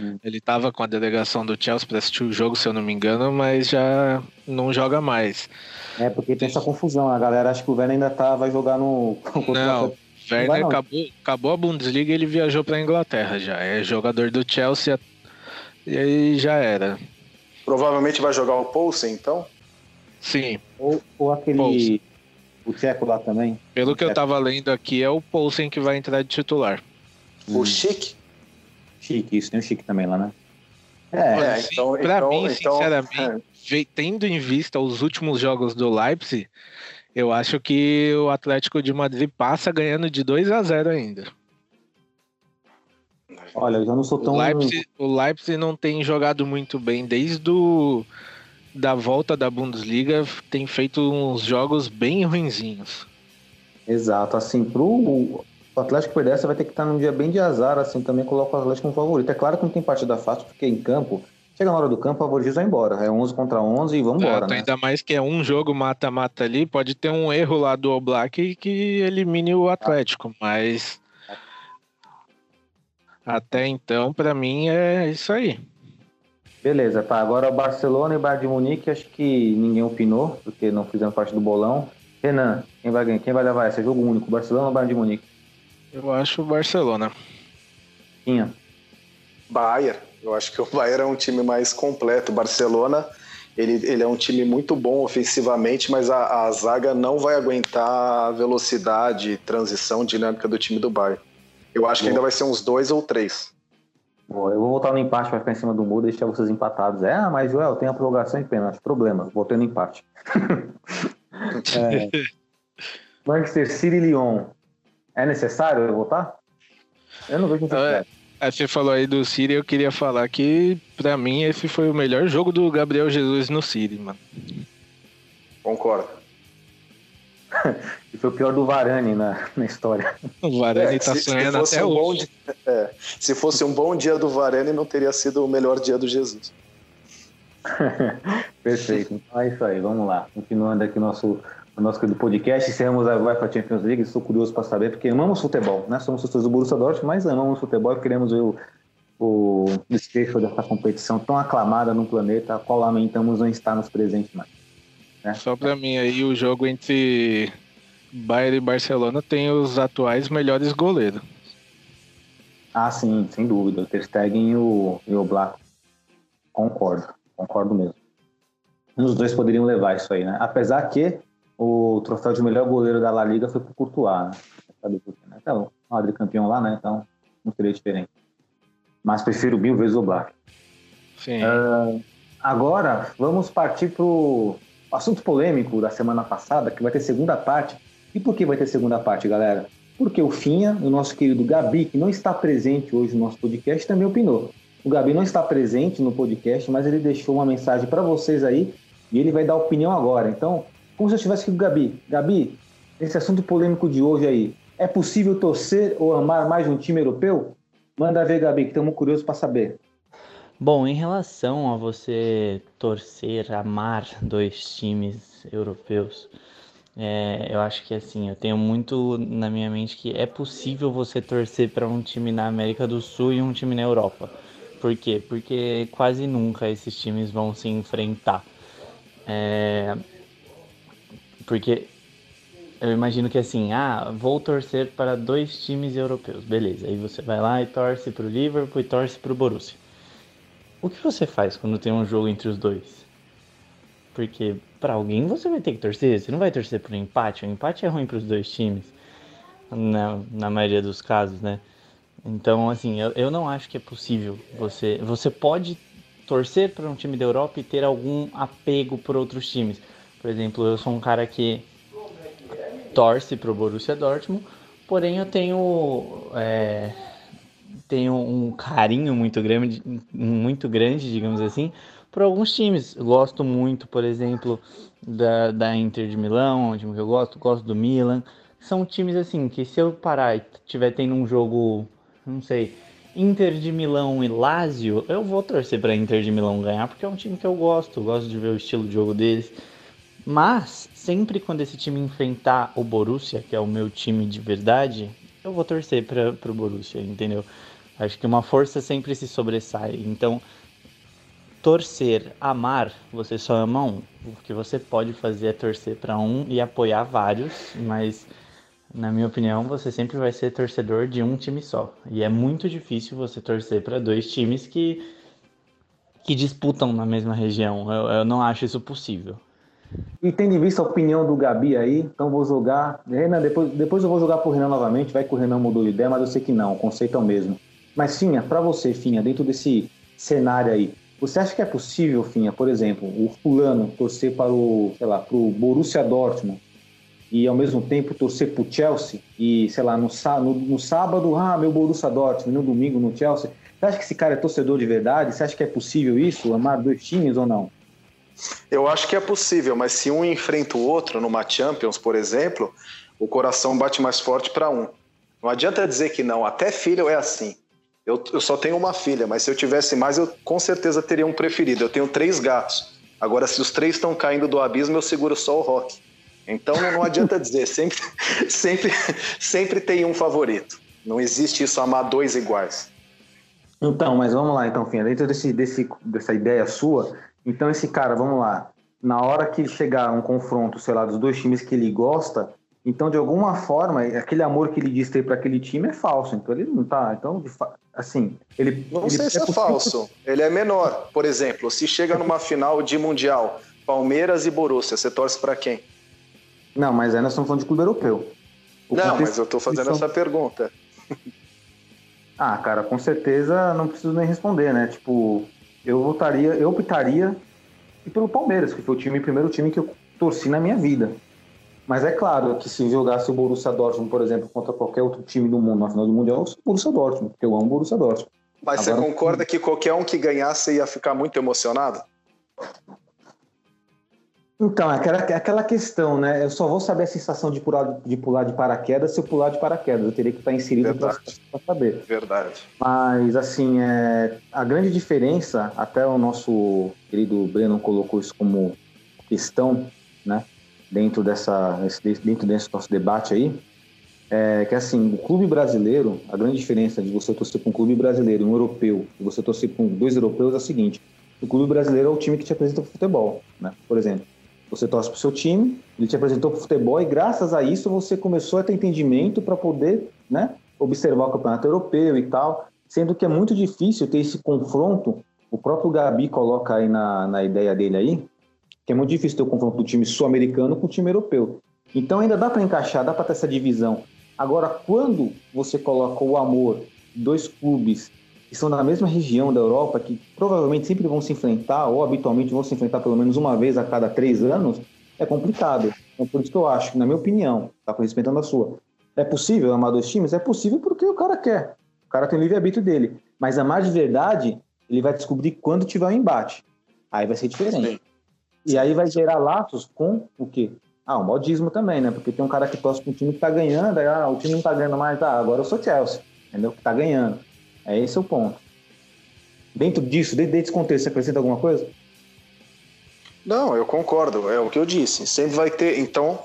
Hum. Ele tava com a delegação do Chelsea para assistir o jogo, se eu não me engano, mas já não joga mais. É, porque tem essa confusão, a galera acha que o Werner ainda tá, vai jogar no... [LAUGHS] Não, o Werner acabou, acabou a Bundesliga e ele viajou pra Inglaterra já, é jogador do Chelsea e aí já era. Provavelmente vai jogar o Poulsen, então? Sim. Ou, ou aquele. Poulsen. O Tcheco lá também. Pelo que eu tava lendo aqui, é o Poulsen que vai entrar de titular. O Chique? Chique, isso, tem o Chique também lá, né? É, assim, então- pra então- mim, então- sinceramente, ve- tendo em vista os últimos jogos do Leipzig, eu acho que o Atlético de Madrid passa ganhando de 2 a 0 ainda. Olha, eu já não sou tão. O Leipzig, o Leipzig não tem jogado muito bem desde o, da volta da Bundesliga, tem feito uns jogos bem ruinzinhos. Exato, assim, pro o Atlético perder, você vai ter que estar num dia bem de azar, assim, também coloca o Atlético como favorito. É claro que não tem partida fácil, porque em campo, chega na hora do campo, o favoritismo vai embora. É 11 contra 11 e vamos embora, Exato, né? Ainda mais que é um jogo mata-mata ali, pode ter um erro lá do Oblak que elimine o Atlético, mas até então, pra mim, é isso aí. Beleza, tá. Agora o Barcelona e o Bayern de Munique, acho que ninguém opinou, porque não fizeram parte do bolão. Renan, quem vai ganhar? Quem vai levar esse? Jogo único, Barcelona ou Bayern de Munique? Eu acho o Barcelona. Tinha. Bayern. Eu acho que o Bayern é um time mais completo. O Barcelona, ele, ele é um time muito bom ofensivamente, mas a, a zaga não vai aguentar a velocidade, transição, dinâmica do time do Bayern. Eu acho que ainda vai ser uns dois ou três. Bom, eu vou voltar no empate para ficar em cima do muro e deixar vocês empatados. É, ah, mas Joel, tem a prorrogação e pênalti. Problema, voltei no empate. [LAUGHS] É. Manchester City e Lyon. É necessário eu voltar? Eu não vejo necessidade. Aí você falou aí do Siri, eu queria falar que, pra mim, esse foi o melhor jogo do Gabriel Jesus no Siri, mano. Concordo. [LAUGHS] E foi o pior do Varane na, na história. O Varane É, tá se- se sonhando fosse até um bom hoje. é, se fosse um bom dia do Varane, não teria sido o melhor dia do Jesus. [LAUGHS] Perfeito. Então é isso aí, vamos lá. Continuando aqui o nosso, o nosso querido podcast, encerramos a UEFA Champions League. Estou curioso para saber, porque amamos futebol, né? Somos torcedores do Borussia Dortmund, mas amamos futebol e queremos ver o, o desfecho dessa competição tão aclamada no planeta, a qual lamentamos não estar nos presentes mais. Só pra mim aí, o jogo entre Bayern e Barcelona tem os atuais melhores goleiros. Ah, sim, sem dúvida. O Ter Stegen e o, e o Black. Concordo, concordo mesmo. Os dois poderiam levar isso aí, né? Apesar que o troféu de melhor goleiro da La Liga foi pro Courtois, né? Sabe por quê, né? Então, o Madrid campeão lá, né? Então, não seria diferente. Mas prefiro mil vezes o Black. Sim. Ah, agora, vamos partir pro assunto polêmico da semana passada, que vai ter segunda parte. E por que vai ter segunda parte, galera? Porque o Finha, o nosso querido Gabi, que não está presente hoje no nosso podcast, também opinou. O Gabi não está presente no podcast, mas ele deixou uma mensagem para vocês aí e ele vai dar opinião agora. Então, como se eu estivesse aqui com o Gabi. Gabi, esse assunto polêmico de hoje aí, é possível torcer ou amar mais um time europeu? Manda ver, Gabi, que estamos curiosos para saber. Bom, em relação a você torcer, amar dois times europeus, é, eu acho que assim, eu tenho muito na minha mente que é possível você torcer para um time na América do Sul e um time na Europa. Por quê? Porque quase nunca esses times vão se enfrentar. É, porque eu imagino que assim, ah, vou torcer para dois times europeus, beleza. Aí você vai lá e torce para o Liverpool e torce para o Borussia. O que você faz quando tem um jogo entre os dois? Porque para alguém você vai ter que torcer, você não vai torcer para um empate. O empate é ruim para os dois times, na, na maioria dos casos, né? Então, assim, eu, eu não acho que é possível. Você, você pode torcer para um time da Europa e ter algum apego por outros times. Por exemplo, eu sou um cara que torce para o Borussia Dortmund, porém eu tenho é, tenho um carinho muito grande, muito grande, digamos assim, por alguns times. Gosto muito, por exemplo, da, da Inter de Milão, time que eu gosto, gosto do Milan. São times assim que se eu parar e tiver tendo um jogo, não sei, Inter de Milão e Lazio, eu vou torcer para Inter de Milão ganhar porque é um time que eu gosto, gosto de ver o estilo de jogo deles. Mas sempre quando esse time enfrentar o Borussia, que é o meu time de verdade, eu vou torcer para o Borussia, entendeu? Acho que uma força sempre se sobressai. Então, torcer, amar, você só ama um. O que você pode fazer é torcer para um e apoiar vários, mas na minha opinião, você sempre vai ser torcedor de um time só. E é muito difícil você torcer para dois times que, que disputam na mesma região. Eu, eu não acho isso possível. E tendo em vista a opinião do Gabi aí, então vou jogar. Renan, depois, depois eu vou jogar pro Renan novamente, vai que o Renan mudou de ideia, mas eu sei que não, o conceito é o mesmo. Mas, Finha, para você, Finha, dentro desse cenário aí, você acha que é possível, Finha, por exemplo, o fulano torcer para o, sei lá, pro Borussia Dortmund e ao mesmo tempo torcer pro Chelsea e, sei lá, no, no, no sábado, ah, meu Borussia Dortmund, no domingo no Chelsea. Você acha que esse cara é torcedor de verdade? Você acha que é possível isso, amar dois times ou não? Eu acho que é possível, mas se um enfrenta o outro numa Champions, por exemplo, o coração bate mais forte para um. Não adianta dizer que não, até filho é assim. Eu, eu, só tenho uma filha, mas se eu tivesse mais, eu com certeza teria um preferido. Eu tenho três gatos. Agora, se os três estão caindo do abismo, eu seguro só o Rock. Então não, adianta dizer, [LAUGHS] sempre, sempre, sempre tem um favorito. Não existe isso amar dois iguais. Então, mas vamos lá, então, Finha, dentro desse, desse, dessa ideia sua, então esse cara, vamos lá, na hora que chegar um confronto, sei lá, dos dois times que ele gosta, então de alguma forma, aquele amor que ele diz ter para aquele time é falso. Então ele não tá, então assim, ele Não ele sei se é, falso, ele é menor. Por exemplo, se chega numa final de mundial, Palmeiras e Borussia, você torce para quem? Não, mas aí nós estamos falando de clube europeu. O não, mas eu estou fazendo essa pergunta. Ah, cara, com certeza não preciso nem responder, né? Tipo, eu votaria, eu optaria pelo Palmeiras, que foi o time, o primeiro time que eu torci na minha vida. Mas é claro que se jogasse o Borussia Dortmund, por exemplo, contra qualquer outro time do mundo na final do Mundial, o Borussia Dortmund, porque eu amo o Borussia Dortmund. Mas Agora, você concorda que qualquer um que ganhasse ia ficar muito emocionado? Então, é aquela, é aquela questão, né? Eu só vou saber a sensação de pular de, pular de paraquedas se eu pular de paraquedas. Eu teria que estar inserido para saber. Verdade. Mas, assim, é, a grande diferença, até o nosso querido Breno colocou isso como questão, né? Dentro, dessa, dentro desse nosso debate aí, é que, assim, o clube brasileiro, a grande diferença de você torcer para um clube brasileiro e um europeu, e você torcer para dois europeus é a seguinte: o clube brasileiro é o time que te apresenta o futebol, né? Por exemplo você torce para o seu time, ele te apresentou para futebol e graças a isso você começou a ter entendimento para poder né, observar o campeonato europeu e tal, sendo que é muito difícil ter esse confronto. O próprio Gabi coloca aí na, na ideia dele aí, que é muito difícil ter o confronto do time sul-americano com o time europeu. Então ainda dá para encaixar, dá para ter essa divisão. Agora, quando você coloca o amor, dois clubes que são da mesma região da Europa, que provavelmente sempre vão se enfrentar, ou habitualmente vão se enfrentar pelo menos uma vez a cada três anos, é complicado. Então, por isso que eu acho na minha opinião, tá respeitando a sua, é possível amar dois times? É possível porque o cara quer. O cara tem o livre-arbítrio dele. Mas amar de verdade, ele vai descobrir quando tiver um embate. Aí vai ser diferente. E aí vai gerar laços com o quê? Ah, o modismo também, né? Porque tem um cara que torce para um time que tá ganhando, aí, ah, o time não tá ganhando mais, tá, agora eu sou Chelsea, entendeu? Que tá ganhando. É esse o ponto. Dentro disso, dentro desse contexto, você acrescenta alguma coisa? Não, eu concordo. É o que eu disse. Sempre vai ter. Então,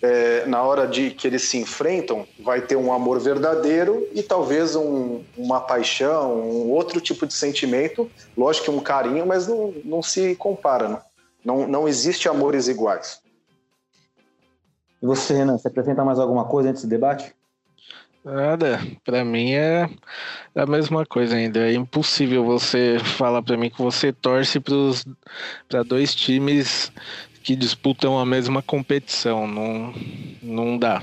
é, na hora de que eles se enfrentam, vai ter um amor verdadeiro e talvez um, uma paixão, um outro tipo de sentimento. Lógico que um carinho, mas não, não se compara. Não, não, não existe amores iguais. E você, Renan, você apresenta mais alguma coisa antes do debate? Nada, para mim é a mesma coisa ainda. É impossível você falar para mim que você torce para dois times que disputam a mesma competição. Não, não dá.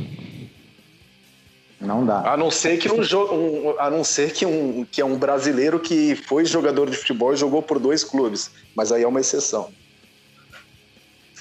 Não dá. A não ser que um jogo, um, a não ser que um que é um brasileiro que foi jogador de futebol e jogou por dois clubes, mas aí é uma exceção.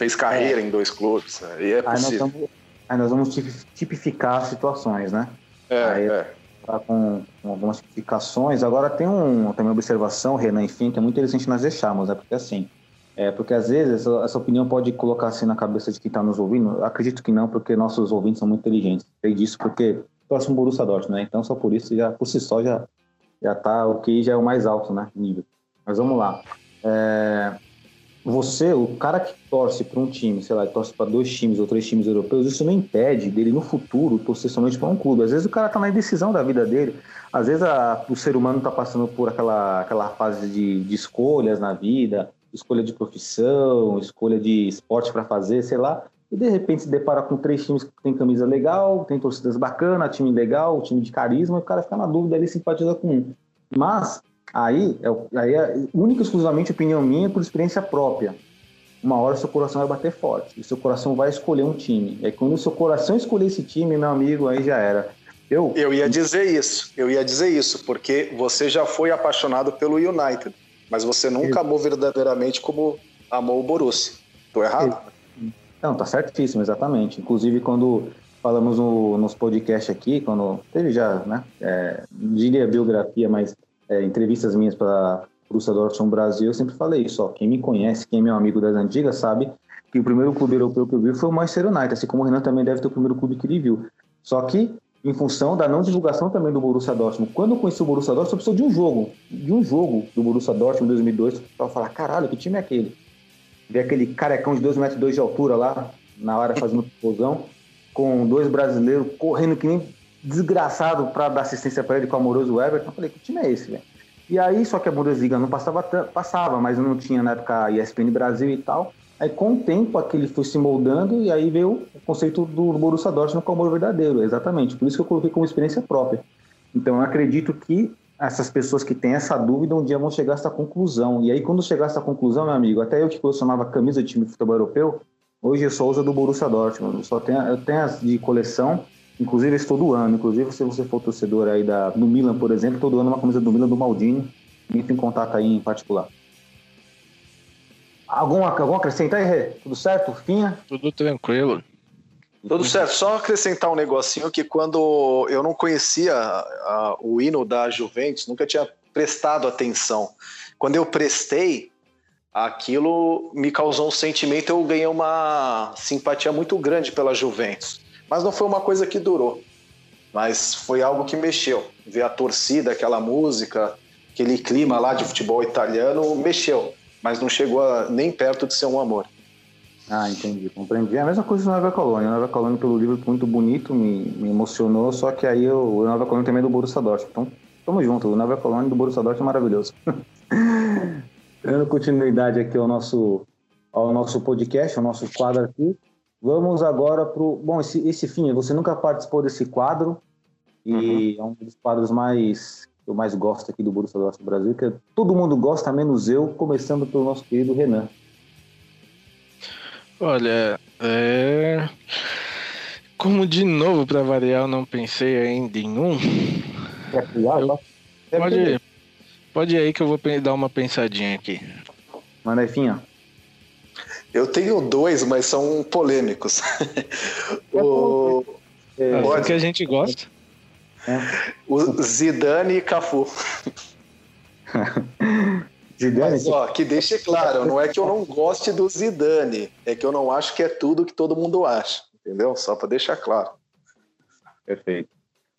Fez carreira é. em dois clubes, aí é possível. Aí nós, vamos, aí nós vamos tipificar situações, né? É, Aí é. Tá com, com, algumas explicações. Agora tem um, também uma observação, Renan, enfim, que é muito interessante nós deixarmos, né? Porque assim, é, porque às vezes essa, essa opinião pode colocar assim na cabeça de quem está nos ouvindo. Acredito que não, porque nossos ouvintes são muito inteligentes. Sei disso porque torce um Borussia Dortmund, né? Então só por isso, já por si só, já, já tá, o que já é o mais alto, né? Nível. Mas vamos lá. É, você, o cara que torce para um time, sei lá, torce para dois times ou três times europeus, isso não impede dele no futuro torcer somente para um clube. Às vezes o cara está na indecisão da vida dele, às vezes a, o ser humano está passando por aquela, aquela fase de, de escolhas na vida, escolha de profissão, escolha de esporte para fazer, sei lá, e de repente se depara com três times que tem camisa legal, tem torcidas bacanas, time legal, time de carisma, e o cara fica na dúvida ali simpatiza com um. Mas Aí é, aí é única e exclusivamente opinião minha por experiência própria. uma hora seu coração vai bater forte. E seu coração vai escolher um time. E aí, quando o seu coração escolher esse time, meu amigo, aí já era. Eu, eu ia dizer isso, eu ia dizer isso, porque você já foi apaixonado pelo United, mas você nunca amou verdadeiramente como amou o Borussia. Tô errado? Não, tá certíssimo, exatamente. Inclusive, quando falamos no, nos podcasts aqui, quando teve já, né, é, diria biografia, mas é, entrevistas minhas para Borussia Dortmund Brasil, eu sempre falei isso, ó, quem me conhece, quem é meu amigo das antigas, sabe que o primeiro clube europeu que eu vi foi o Manchester United, assim como o Renan também deve ter o primeiro clube que ele viu. Só que em função da não divulgação também do Borussia Dortmund. Quando eu conheci o Borussia Dortmund, eu precisou de um jogo, de um jogo do Borussia Dortmund em 2002, para falar, caralho, que time é aquele? Ver aquele carecão de 2,2 metros de altura lá, na hora fazendo [LAUGHS] explosão, com dois brasileiros correndo que nem desgraçado para dar assistência para ele com o amoroso Everton. Eu falei, que time é esse, velho? E aí, só que a Bundesliga não passava, passava, mas não tinha na época a ESPN Brasil e tal. Aí, com o tempo, aquele foi se moldando e aí veio o conceito do Borussia Dortmund como amor verdadeiro, exatamente. Por isso que eu coloquei como experiência própria. Então, eu acredito que essas pessoas que têm essa dúvida um dia vão chegar a essa conclusão. E aí, quando chegar a essa conclusão, meu amigo, até eu que posicionava camisa de time de futebol europeu, hoje eu só uso do Borussia Dortmund. Eu só tenho, eu tenho as de coleção, inclusive esse todo ano. Inclusive, se você for torcedor aí da, do Milan, por exemplo, todo ano uma camisa do Milan do Maldini. Entre em contato aí em particular. Algum, algum acrescentar aí, Rê? Tudo certo? Finha? Tudo tranquilo. Tudo certo. Só acrescentar um negocinho que quando eu não conhecia a, o hino da Juventus, nunca tinha prestado atenção. Quando eu prestei, aquilo me causou um sentimento, eu ganhei uma simpatia muito grande pela Juventus. Mas não foi uma coisa que durou. Mas foi algo que mexeu. Ver a torcida, aquela música, aquele clima lá de futebol italiano, mexeu mas não chegou a, nem perto de ser um amor. Ah, entendi, compreendi. É a mesma coisa do Nova Colônia. O Nova Colônia, pelo livro muito bonito, me, me emocionou, só que aí o Nova Colônia também é do Borussia Dortmund. Então, tamo junto. O Nova Colônia do Borussia Dortmund é maravilhoso. [LAUGHS] Dando continuidade aqui ao nosso, ao nosso podcast, ao nosso quadro aqui. Vamos agora pro... Bom, esse, esse fim, você nunca participou desse quadro, e uhum. é um dos quadros mais eu mais gosto aqui do Borussia Dortmund Brasil, que todo mundo gosta, menos eu, começando pelo nosso querido Renan. Olha, é... como de novo para variar, eu não pensei ainda em um. É criar, eu... é pode, ir, pode ir aí que eu vou dar uma pensadinha aqui. Manda aí, Finha. Eu tenho dois, mas são polêmicos. [LAUGHS] o... É, o que a gente gosta. É. O Zidane e Cafu. [LAUGHS] Zidane, Mas, ó, que deixe claro, não é que eu não goste do Zidane, é que eu não acho que é tudo que todo mundo acha, entendeu? Só para deixar claro. Perfeito.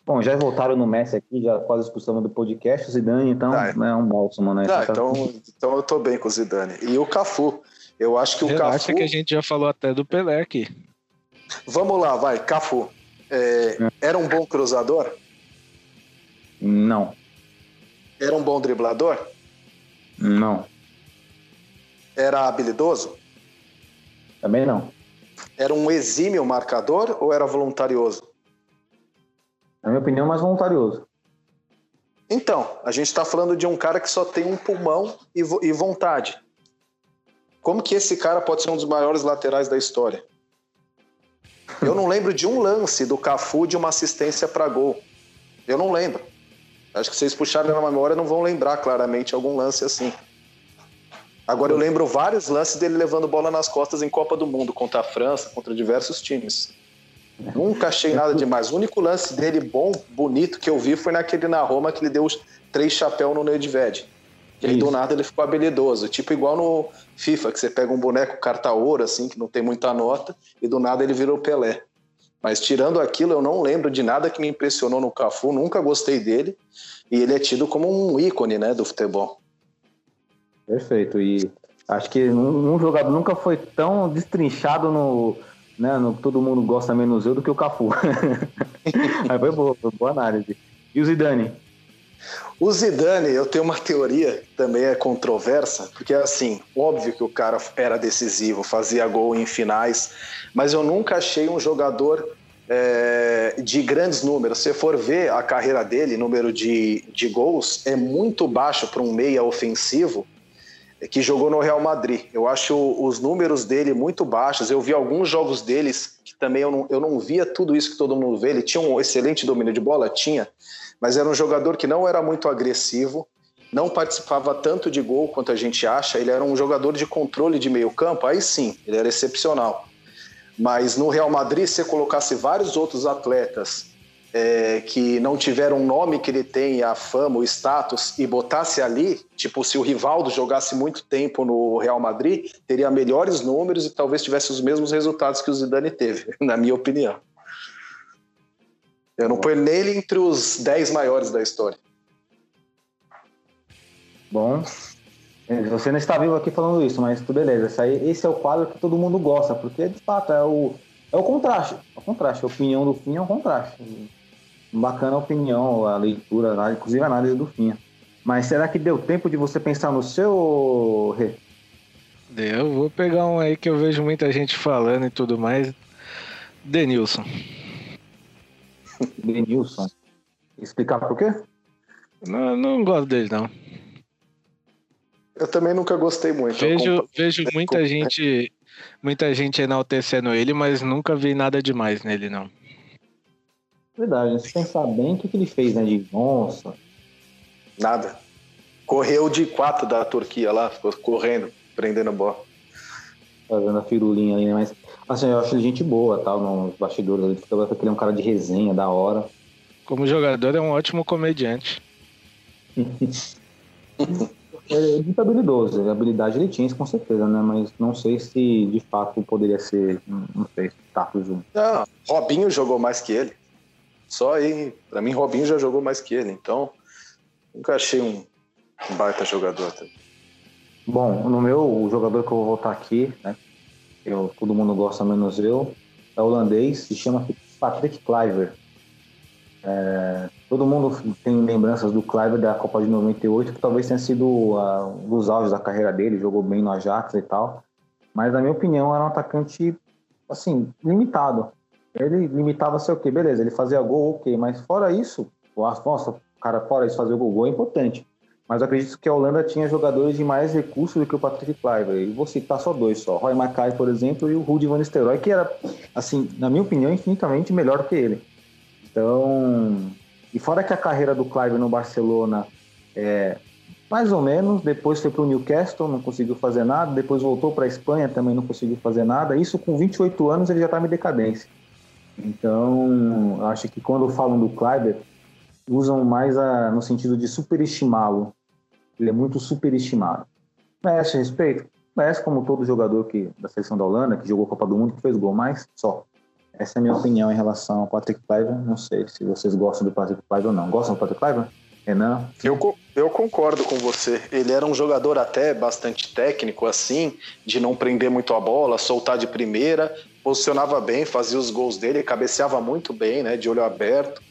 Bom, já voltaram no Messi aqui, já quase expulsando do podcast, o Zidane, então tá. é um bálsamo, né? Tá, então, então eu tô bem com o Zidane. E o Cafu, eu acho que o Relaxa Cafu... que a gente já falou até do Pelé aqui. Vamos lá, vai, Cafu. É, é. Era um bom cruzador? Não. Era um bom driblador? Não. Era habilidoso? Também não. Era um exímio marcador ou era voluntarioso? Na minha opinião, mais voluntarioso. Então, a gente está falando de um cara que só tem um pulmão e, e vontade. Como que esse cara pode ser um dos maiores laterais da história? Eu não lembro de um lance do Cafu de uma assistência para gol. Eu não lembro. Acho que vocês puxarem na memória não vão lembrar claramente algum lance assim. Agora eu lembro vários lances dele levando bola nas costas em Copa do Mundo contra a França, contra diversos times. Nunca achei nada demais. O único lance dele bom, bonito que eu vi foi naquele na Roma que ele deu os três chapéus no Nedved. E aí do nada ele ficou habilidoso, tipo igual no FIFA, que você pega um boneco carta ouro assim, que não tem muita nota, e do nada ele virou Pelé. Mas tirando aquilo, eu não lembro de nada que me impressionou no Cafu, nunca gostei dele. E ele é tido como um ícone né, do futebol. Perfeito. E acho que um, jogador nunca foi tão destrinchado no, né, no todo mundo gosta menos eu do que o Cafu. [LAUGHS] Mas foi boa, foi boa análise. E o Zidane? O Zidane, eu tenho uma teoria também é controversa, porque assim, óbvio que o cara era decisivo, fazia gol em finais, mas eu nunca achei um jogador é, de grandes números. Se for ver a carreira dele, número de, de gols, é muito baixo para um meia ofensivo. que jogou no Real Madrid. Eu acho os números dele muito baixos. Eu vi alguns jogos deles que também eu não, eu não via tudo isso que todo mundo vê. Ele tinha um excelente domínio de bola? Tinha. Mas era um jogador que não era muito agressivo, não participava tanto de gol quanto a gente acha. Ele era um jogador de controle de meio campo. Aí sim, ele era excepcional. Mas no Real Madrid, se colocasse vários outros atletas é, que não tiveram o nome que ele tem, a fama, o status, e botasse ali, tipo, se o Rivaldo jogasse muito tempo no Real Madrid, teria melhores números e talvez tivesse os mesmos resultados que o Zidane teve, [LAUGHS] na minha opinião. Eu não ponho nele entre os 10 maiores da história. Bom, é, você não está vivo aqui falando isso, mas tudo beleza. esse é o quadro que todo mundo gosta, porque de fato é o, é o contraste. É o contraste. A opinião do fim é o contraste bacana a opinião, a leitura, a, inclusive a análise do Finha. Mas será que deu tempo de você pensar no seu, Rê? Deu, vou pegar um aí que eu vejo muita gente falando e tudo mais. Denilson. Denilson. Explicar por quê? Não, não gosto dele, não. Eu também nunca gostei muito. Vejo, vejo muita gente muita gente enaltecendo ele, mas nunca vi nada demais nele, não. Verdade, se pensar bem, o que, que ele fez, né? De nossa. Nada. Correu de quatro da Turquia lá, ficou correndo, prendendo a bola. Fazendo a firulinha ali, né? Mas, assim, eu acho ele gente boa, tal, nos bastidores. Ele fica ele é um cara de resenha, da hora. Como jogador, é um ótimo comediante. [LAUGHS] é muito habilidoso. habilidade ele tinha, com certeza, né? Mas não sei se de fato poderia ser, não sei, status. Não, Robinho jogou mais que ele. Só aí, para mim, Robinho já jogou mais que ele, então nunca achei um, um baita jogador. Bom, no meu, o jogador que eu vou voltar aqui, né? Eu, todo mundo gosta menos eu, é holandês, se chama Patrick Kluivert. É, todo mundo tem lembranças do Kluivert da Copa de 98, que talvez tenha sido uh, um dos auges da carreira dele, jogou bem no Ajax e tal. Mas, na minha opinião, era um atacante, assim, limitado ele limitava-se ao quê? Beleza, ele fazia gol, ok, mas fora isso, nossa, cara, fora isso, fazer o gol, gol é importante. Mas acredito que a Holanda tinha jogadores de mais recursos do que o Patrick Kluivert. E vou citar só dois só. Roy Mackay, por exemplo, e o Rudy Van Nistelrooy, que era, assim, na minha opinião, infinitamente melhor que ele. Então... E fora que a carreira do Kluivert no Barcelona é mais ou menos, depois foi para o Newcastle, não conseguiu fazer nada, depois voltou para a Espanha, também não conseguiu fazer nada. Isso com 28 anos ele já estava em decadência. Então, acho que quando falam do Kleiber, usam mais a, no sentido de superestimá-lo. Ele é muito superestimado. Merece respeito? Merece como todo jogador que, da seleção da Holanda, que jogou a Copa do Mundo, que fez gol, mas só. Essa é a minha opinião em relação ao Patrick Kluivert. Não sei se vocês gostam do Patrick Kluivert ou não. Gostam do Patrick Kluivert? Renan? Eu, eu concordo com você. Ele era um jogador até bastante técnico, assim, de não prender muito a bola, soltar de primeira, posicionava bem, fazia os gols dele, cabeceava muito bem, né, de olho aberto,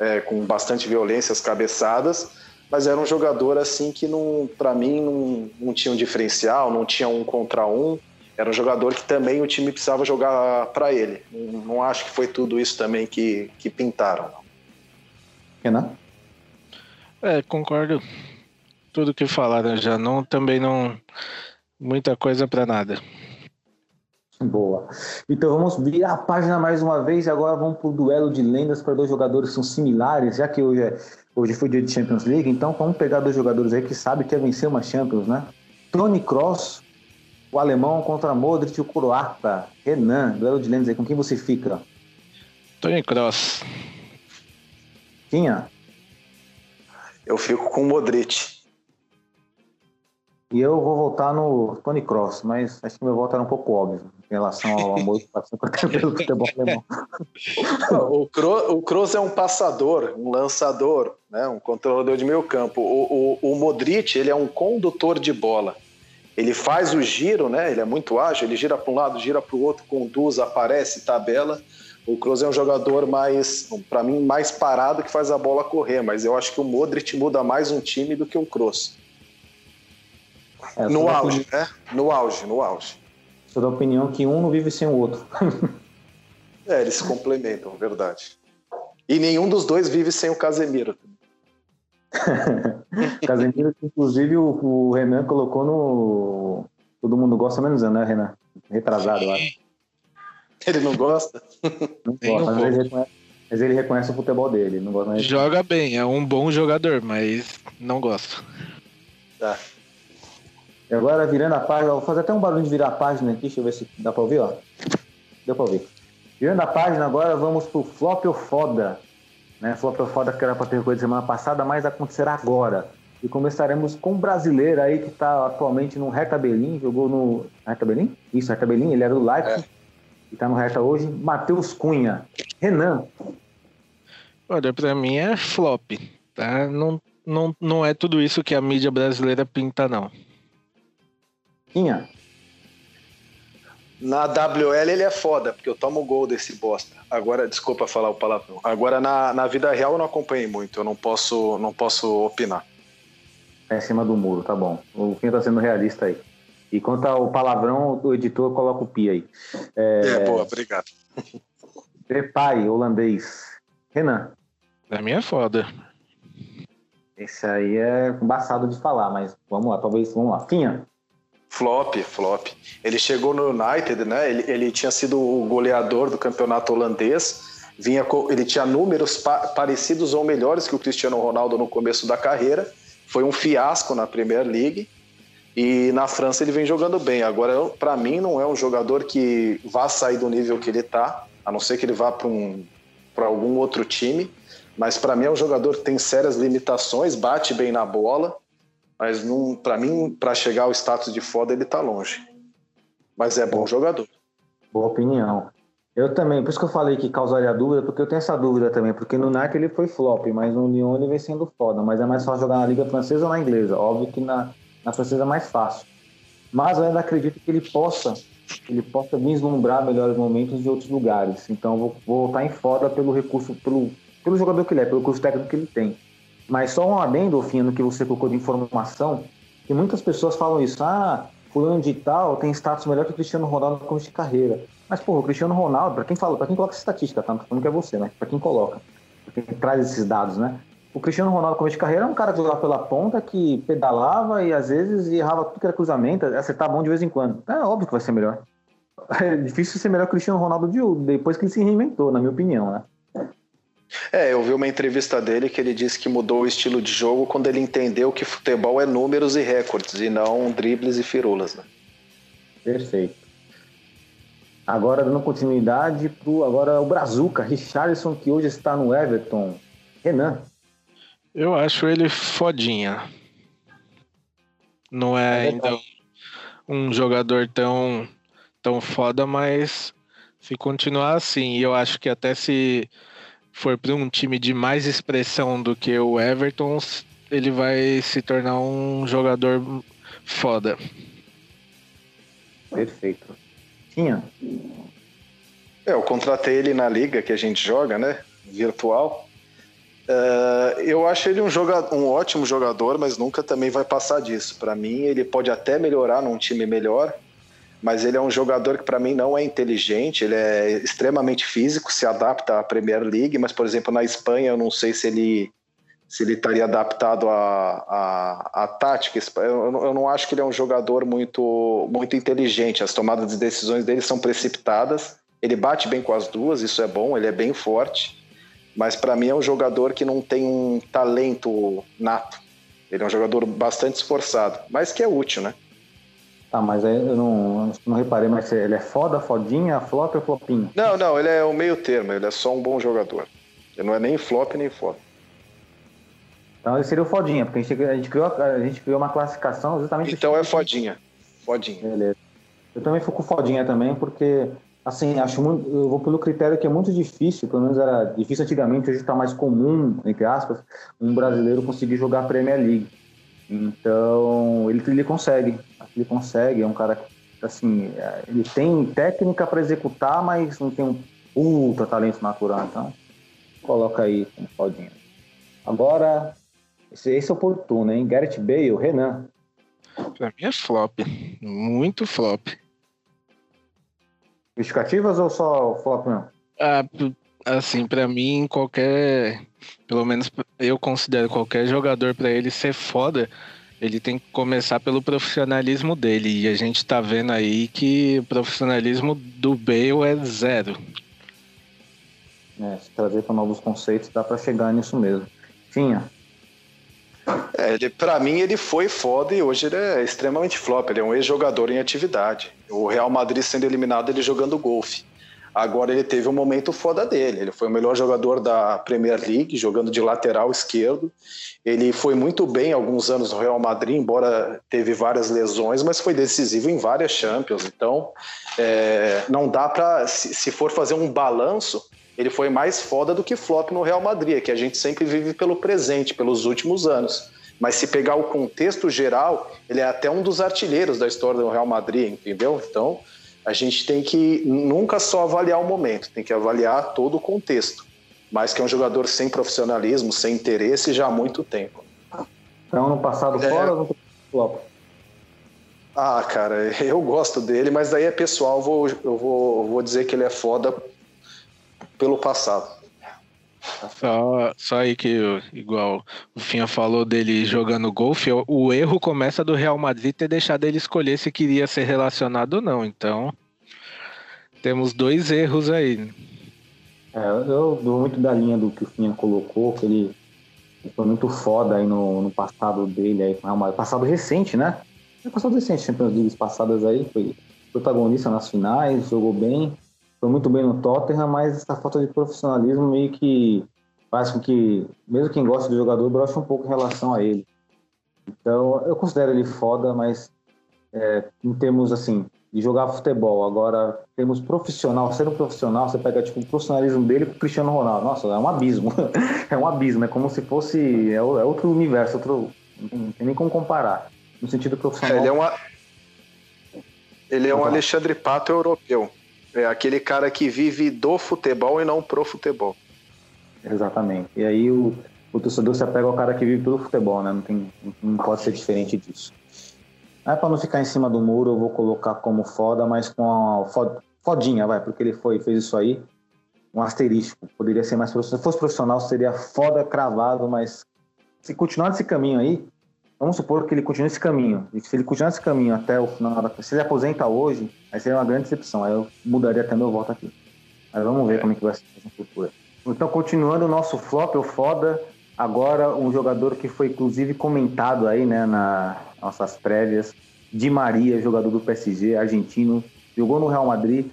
é, com bastante violência as cabeçadas, mas era um jogador assim que não, para mim não, não tinha um diferencial, não tinha um contra um. Era um jogador que também o time precisava jogar para ele. Não, não, acho que foi tudo isso também que, que pintaram. Renan? É, concordo. Tudo que falaram já não também não muita coisa para nada. Boa. Então vamos virar a página mais uma vez e agora vamos para o duelo de lendas para dois jogadores que são similares, já que hoje, é, hoje foi dia de Champions League, então vamos pegar dois jogadores aí que sabem que é vencer uma Champions, né? Tony Cross, o alemão contra Modric, o croata. Renan, duelo de lendas aí, com quem você fica? Tony Cross. Tinha? Eu fico com o Modric. E eu vou voltar no Tony Cross, mas acho que meu voto era um pouco óbvio em relação ao amor que passou pelo futebol alemão. o, Kroos, o Kroos é um passador, um lançador, né, um controlador de meio campo. O, o, o Modric ele é um condutor de bola. Ele faz o giro, né? Ele é muito ágil, ele gira para um lado, gira para o outro, conduz, aparece, tabela. O Kroos é um jogador mais, para mim, mais parado que faz a bola correr, mas eu acho que o Modric muda mais um time do que o Kroos. É, no auge, opinião... né? No auge, no auge. Sou da opinião que um não vive sem o outro. [LAUGHS] é, eles se complementam, verdade. E nenhum dos dois vive sem o Casemiro. [LAUGHS] Casemiro, que inclusive o, o, Renan colocou no. Todo mundo gosta menos, né, Renan? Retrasado, eu acho. [LAUGHS] Ele não gosta? Não gosta, mas ele, reconhece, mas ele reconhece o futebol dele. Não gosta Joga bem, é um bom jogador, mas não gosto. Tá. E agora, virando a página, vou fazer até um barulho de virar a página aqui, deixa eu ver se dá pra ouvir, ó. Deu pra ouvir. Virando a página, agora vamos pro flop ou foda. Né? Flop ou foda que era pra ter coisa semana passada, mas acontecerá agora. E começaremos com um brasileiro aí que tá atualmente no Hertha Berlim, jogou no... Hertha Berlim? Isso, Hertha Berlim, ele era do Leipzig. É. E tá no Hertha hoje, Matheus Cunha. Renan. Olha, pra mim é flop, tá? Não, não, não é tudo isso que a mídia brasileira pinta, não. Tinha. Na WL ele é foda, porque eu tomo gol desse bosta. Agora, desculpa falar o palavrão. Agora na, na vida real eu não acompanhei muito, eu não posso, não posso opinar. É em cima do muro, tá bom. O Quinho tá sendo realista aí. E quanto ao palavrão, o editor coloca o pi aí. É, é boa, obrigado. Pai, holandês. Renan. Pra mim é foda. Esse aí é embaçado de falar, mas vamos lá, talvez, vamos lá. Finha. Flop, flop. Ele chegou no United, né? Ele, ele tinha sido o goleador do campeonato holandês. Vinha, ele tinha números pa parecidos ou melhores que o Cristiano Ronaldo no começo da carreira. Foi um fiasco na Premier League. E na França ele vem jogando bem. Agora, para mim, não é um jogador que vá sair do nível que ele está, a não ser que ele vá para um, algum outro time. Mas para mim é um jogador que tem sérias limitações, bate bem na bola, mas para mim, para chegar ao status de foda, ele tá longe. Mas é bom jogador. Boa opinião. Eu também, por isso que eu falei que causaria dúvida, porque eu tenho essa dúvida também, porque no NAC ele foi flop, mas no Lyon ele vem sendo foda, mas é mais fácil jogar na Liga Francesa ou na Inglesa. Óbvio que na, na francesa é mais fácil. Mas eu ainda acredito que ele possa, ele possa vislumbrar melhores momentos de outros lugares. Então vou, vou voltar em foda pelo recurso, pelo, pelo jogador que ele é, pelo curso técnico que ele tem. Mas só um adendo, Fino, no que você colocou de informação, que muitas pessoas falam isso, ah, fulano de tal tem status melhor que o Cristiano Ronaldo no começo de carreira. Mas, porra, o Cristiano Ronaldo, para quem fala, para quem coloca estatística, tá? Não falando que é você, né? Para quem coloca, pra quem traz esses dados, né? O Cristiano Ronaldo no começo de carreira é um cara que jogava pela ponta, que pedalava e às vezes errava tudo que era cruzamento, acertar bom de vez em quando. É óbvio que vai ser melhor. [LAUGHS] É difícil ser melhor que o Cristiano Ronaldo de, depois que ele se reinventou, na minha opinião, né? É, eu vi uma entrevista dele que ele disse que mudou o estilo de jogo quando ele entendeu que futebol é números e recordes e não dribles e firulas, né? Perfeito. Agora dando continuidade pro agora o Brazuca, Richarlison que hoje está no Everton. Renan. Eu acho ele fodinha. Não é, é ainda um jogador tão tão foda, mas se continuar assim, eu acho que até se for para um time de mais expressão do que o Everton, ele vai se tornar um jogador foda. Perfeito. Tinha? É, eu contratei ele na liga que a gente joga, né? Virtual. Uh, eu acho ele um, jogador, um ótimo jogador, mas nunca também vai passar disso. Para mim, ele pode até melhorar num time melhor, mas ele é um jogador que para mim não é inteligente, ele é extremamente físico, se adapta à Premier League, mas por exemplo na Espanha eu não sei se ele se ele estaria adaptado à, à, tática. Eu, eu, não acho que ele é um jogador muito muito inteligente. As tomadas de decisões dele são precipitadas. Ele bate bem com as duas, isso é bom. Ele é bem forte, mas para mim é um jogador que não tem um talento nato. Ele é um jogador bastante esforçado, mas que é útil, né? Tá, mas aí eu não, não reparei, mas ele é foda, fodinha, flop ou flopinho? Não, não, ele é o meio termo, ele é só um bom jogador. Ele não é nem flop nem foda. Então ele seria o fodinha, porque a gente, a gente, criou, a gente criou uma classificação justamente... Então é fodinha, fodinha. Beleza. Eu também fico fodinha também, porque, assim, acho muito, eu vou pelo critério que é muito difícil, pelo menos era difícil antigamente, hoje está mais comum, entre aspas, um brasileiro conseguir jogar a Premier League. Então, ele, ele consegue ele consegue, é um cara que, assim, é, ele tem técnica para executar, mas não tem um ultra talento natural, então coloca aí como fodinho. Agora, esse, esse é oportuno, hein? Gareth Bale, Renan. Pra mim é flop, muito flop. Justificativas ou só flop não? Ah, Assim, para mim, qualquer. Pelo menos eu considero qualquer jogador para ele ser foda, ele tem que começar pelo profissionalismo dele. E a gente tá vendo aí que o profissionalismo do Bale é zero. É, se trazer para novos conceitos, dá para chegar nisso mesmo. Tinha. É, ele, pra mim, ele foi foda e hoje ele é extremamente flop. Ele é um ex-jogador em atividade. O Real Madrid sendo eliminado, ele jogando golfe. Agora ele teve um momento foda dele. Ele foi o melhor jogador da Premier League, jogando de lateral esquerdo. Ele foi muito bem alguns anos no Real Madrid, embora teve várias lesões, mas foi decisivo em várias Champions. Então, é, não dá para, se, se for fazer um balanço, ele foi mais foda do que flop no Real Madrid, que a gente sempre vive pelo presente, pelos últimos anos. Mas se pegar o contexto geral, ele é até um dos artilheiros da história do Real Madrid, entendeu? Então, a gente tem que nunca só avaliar o momento, tem que avaliar todo o contexto. Mas que é um jogador sem profissionalismo, sem interesse já há muito tempo. Então, no passado é... fora ou no Ah, cara, [LAUGHS] eu gosto dele, mas daí é pessoal, vou, eu vou, vou dizer que ele é foda pelo passado. Só, só aí que, igual o Finha falou dele jogando golfe, o erro começa do Real Madrid ter deixado ele escolher se queria ser relacionado ou não. Então, temos dois erros aí. É, eu dou muito da linha do que o Finha colocou, que ele foi muito foda aí no, no passado dele, aí, passado recente, né? Passado recente, Champions League passadas aí, foi protagonista nas finais, jogou bem foi muito bem no Tottenham, mas essa falta de profissionalismo meio que faz com que, mesmo quem gosta do jogador, broche um pouco em relação a ele. Então, eu considero ele foda, mas é, em termos assim de jogar futebol, agora temos profissional, sendo profissional, você pega tipo o profissionalismo dele com o Cristiano Ronaldo. Nossa, é um abismo. [LAUGHS] é um abismo, é como se fosse é, é outro universo, outro não tem nem como comparar. No sentido profissional. Ele é um ele é um Alexandre Pato europeu. É aquele cara que vive do futebol e não pro futebol. Exatamente. E aí o, o torcedor se apega ao cara que vive pelo futebol, né? Não, tem, não pode ser diferente disso. Aí para não ficar em cima do muro, eu vou colocar como foda, mas com a fodinha, vai, porque ele foi fez isso aí. Um asterístico. Poderia ser mais profissional. Se fosse profissional, seria foda cravado, mas se continuar nesse caminho aí, Vamos supor que ele continue esse caminho. E se ele continuar esse caminho até o final da. Se ele aposenta hoje, aí seria uma grande decepção. Aí eu mudaria até meu voto aqui. Mas vamos ver é. como é que vai ser essa futuro. Então, continuando o nosso flop, o foda. Agora, um jogador que foi inclusive comentado aí, né, nas nossas prévias. Di Maria, jogador do PSG, argentino. Jogou no Real Madrid,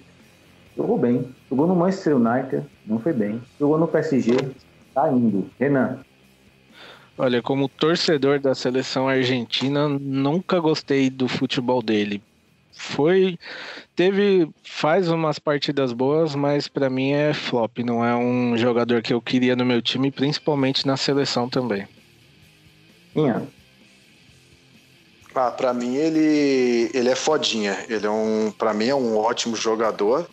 jogou bem. Jogou no Manchester United, não foi bem. Jogou no PSG, tá indo. Renan, Olha, como torcedor da seleção argentina, nunca gostei do futebol dele. Foi, teve, faz umas partidas boas, mas para mim é flop. Não é um jogador que eu queria no meu time, principalmente na seleção também. Minha. Ah, para mim ele, ele é fodinha. Ele é um, para mim é um ótimo jogador.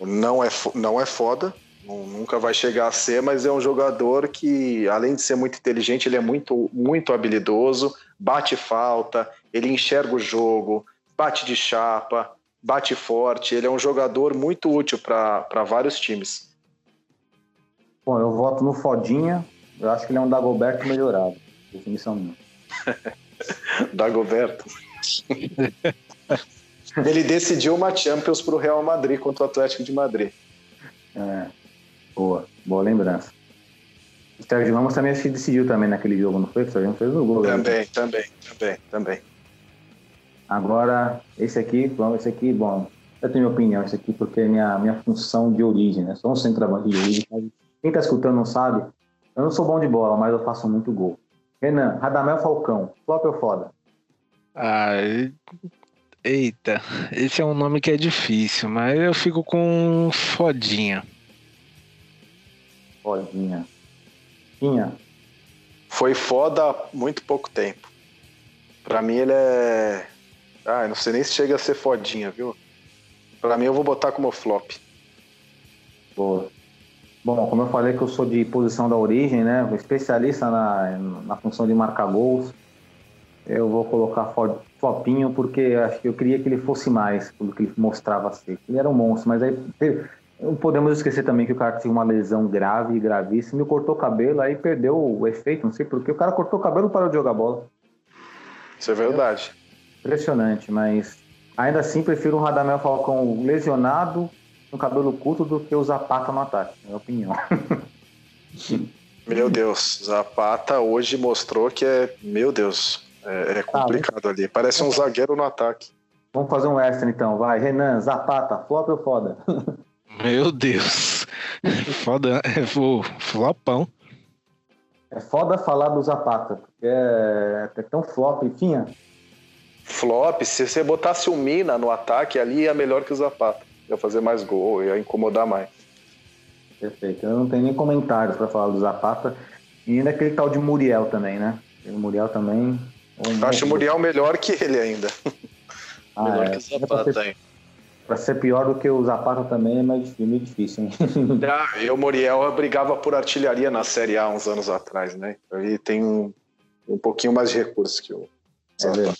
Não é, não é foda, nunca vai chegar a ser, mas é um jogador que, além de ser muito inteligente, ele é muito, muito habilidoso, bate falta, ele enxerga o jogo, bate de chapa, bate forte. Ele é um jogador muito útil para vários times. Bom, eu voto no Fodinha. Eu acho que ele é um Dagoberto melhorado. Definição minha. [LAUGHS] Dagoberto. [LAUGHS] ele decidiu uma Champions para o Real Madrid contra o Atlético de Madrid. É. Boa, boa lembrança. O Sérgio Ramos também que decidiu também naquele jogo, não foi? O Sérgio fez o gol. Também, né? também, também, também. Agora, esse aqui, bom, esse aqui, bom, eu tenho minha opinião, esse aqui, porque é minha, minha função de origem, né? Sou um centroavante de origem. Quem tá escutando não sabe, eu não sou bom de bola, mas eu faço muito gol. Renan, Radamel Falcão, flop ou foda? Ah, eita, esse é um nome que é difícil, mas eu fico com fodinha. Fodinha. Tinha. Foi foda há muito pouco tempo. Pra mim ele é. Ah, não sei nem se chega a ser fodinha, viu? Pra mim eu vou botar como flop. Boa. Bom, como eu falei que eu sou de posição da origem, né? Especialista na, na função de marcar gols. Eu vou colocar flopinho porque acho que eu queria que ele fosse mais do que ele mostrava ser. Ele era um monstro, mas aí Não podemos esquecer também que o cara tinha uma lesão grave, gravíssima, e cortou o cabelo, aí perdeu o efeito, não sei porquê. O cara cortou o cabelo e parou de jogar bola. Isso é verdade. Impressionante, mas ainda assim prefiro o Radamel Falcão lesionado no cabelo curto do que o Zapata no ataque, na minha opinião. Meu Deus, Zapata hoje mostrou que é, meu Deus, é, é complicado ali. Parece um zagueiro no ataque. Vamos fazer um extra então, vai. Renan, Zapata, flop ou foda? [LAUGHS] Meu Deus. Foda, é o flopão. É foda falar do Zapata, porque é, é tão flop, enfim. Flop, se você botasse o Mina no ataque ali, ia melhor que o Zapata. Ia fazer mais gol, ia incomodar mais. Perfeito. Eu não tenho nem comentários para falar do Zapata. E ainda aquele tal de Muriel também, né? O Muriel também. Um Acho o Muriel melhor que ele ainda. Ah, melhor é. que o Zapata ainda. Para ser pior do que o Zapata também é mais meio difícil, hein? [LAUGHS] Ah, e o Muriel brigava por artilharia na Série A uns anos atrás, né? Ele tem um, um pouquinho mais de recursos que o Zapata. É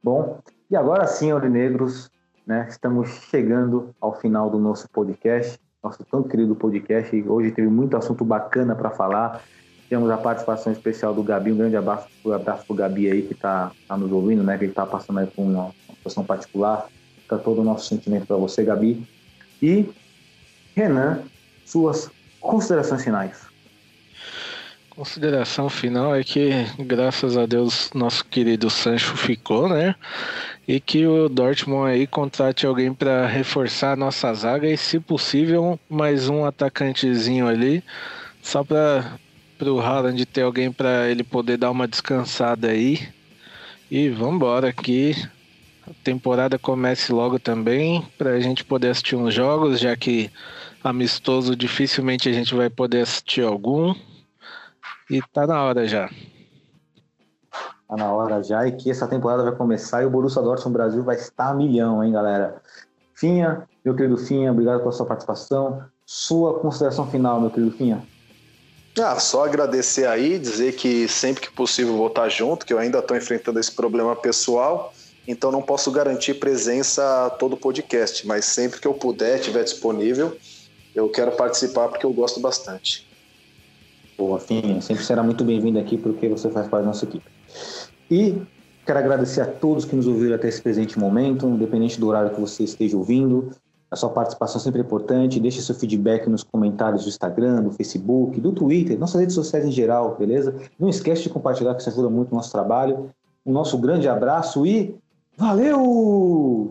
Bom, e agora sim, Aurinegros, né? Estamos chegando ao final do nosso podcast, nosso tão querido podcast. Hoje teve muito assunto bacana para falar. Temos a participação especial do Gabi, um grande abraço, um abraço pro Gabi aí que está tá nos ouvindo, né? Que ele está passando aí por uma, uma situação particular. Fica todo o nosso sentimento para você, Gabi. E Renan, suas considerações finais. Consideração final é que, graças a Deus, nosso querido Sancho ficou, né? E que o Dortmund aí contrate alguém para reforçar a nossa zaga e, se possível, mais um atacantezinho ali, só para o Haaland ter alguém para ele poder dar uma descansada aí. E vamos embora que a temporada comece logo também, para a gente poder assistir uns jogos, já que amistoso dificilmente a gente vai poder assistir algum. E tá na hora já. Tá na hora já e que essa temporada vai começar e o Borussia Dortmund Brasil vai estar a milhão, hein, galera? Finha, meu querido Finha, obrigado pela sua participação. Sua consideração final, meu querido Finha. Ah, só agradecer aí, dizer que sempre que possível vou estar junto, que eu ainda estou enfrentando esse problema pessoal, então não posso garantir presença a todo podcast, mas sempre que eu puder, estiver disponível, eu quero participar porque eu gosto bastante. Boa, Finha, sempre será muito bem-vindo aqui porque você faz parte da nossa equipe. E quero agradecer a todos que nos ouviram até esse presente momento, independente do horário que você esteja ouvindo. A sua participação é sempre é importante. Deixe seu feedback nos comentários do Instagram, do Facebook, do Twitter, nossas redes sociais em geral, beleza? Não esquece de compartilhar, que isso ajuda muito o nosso trabalho. Um nosso grande abraço e valeu!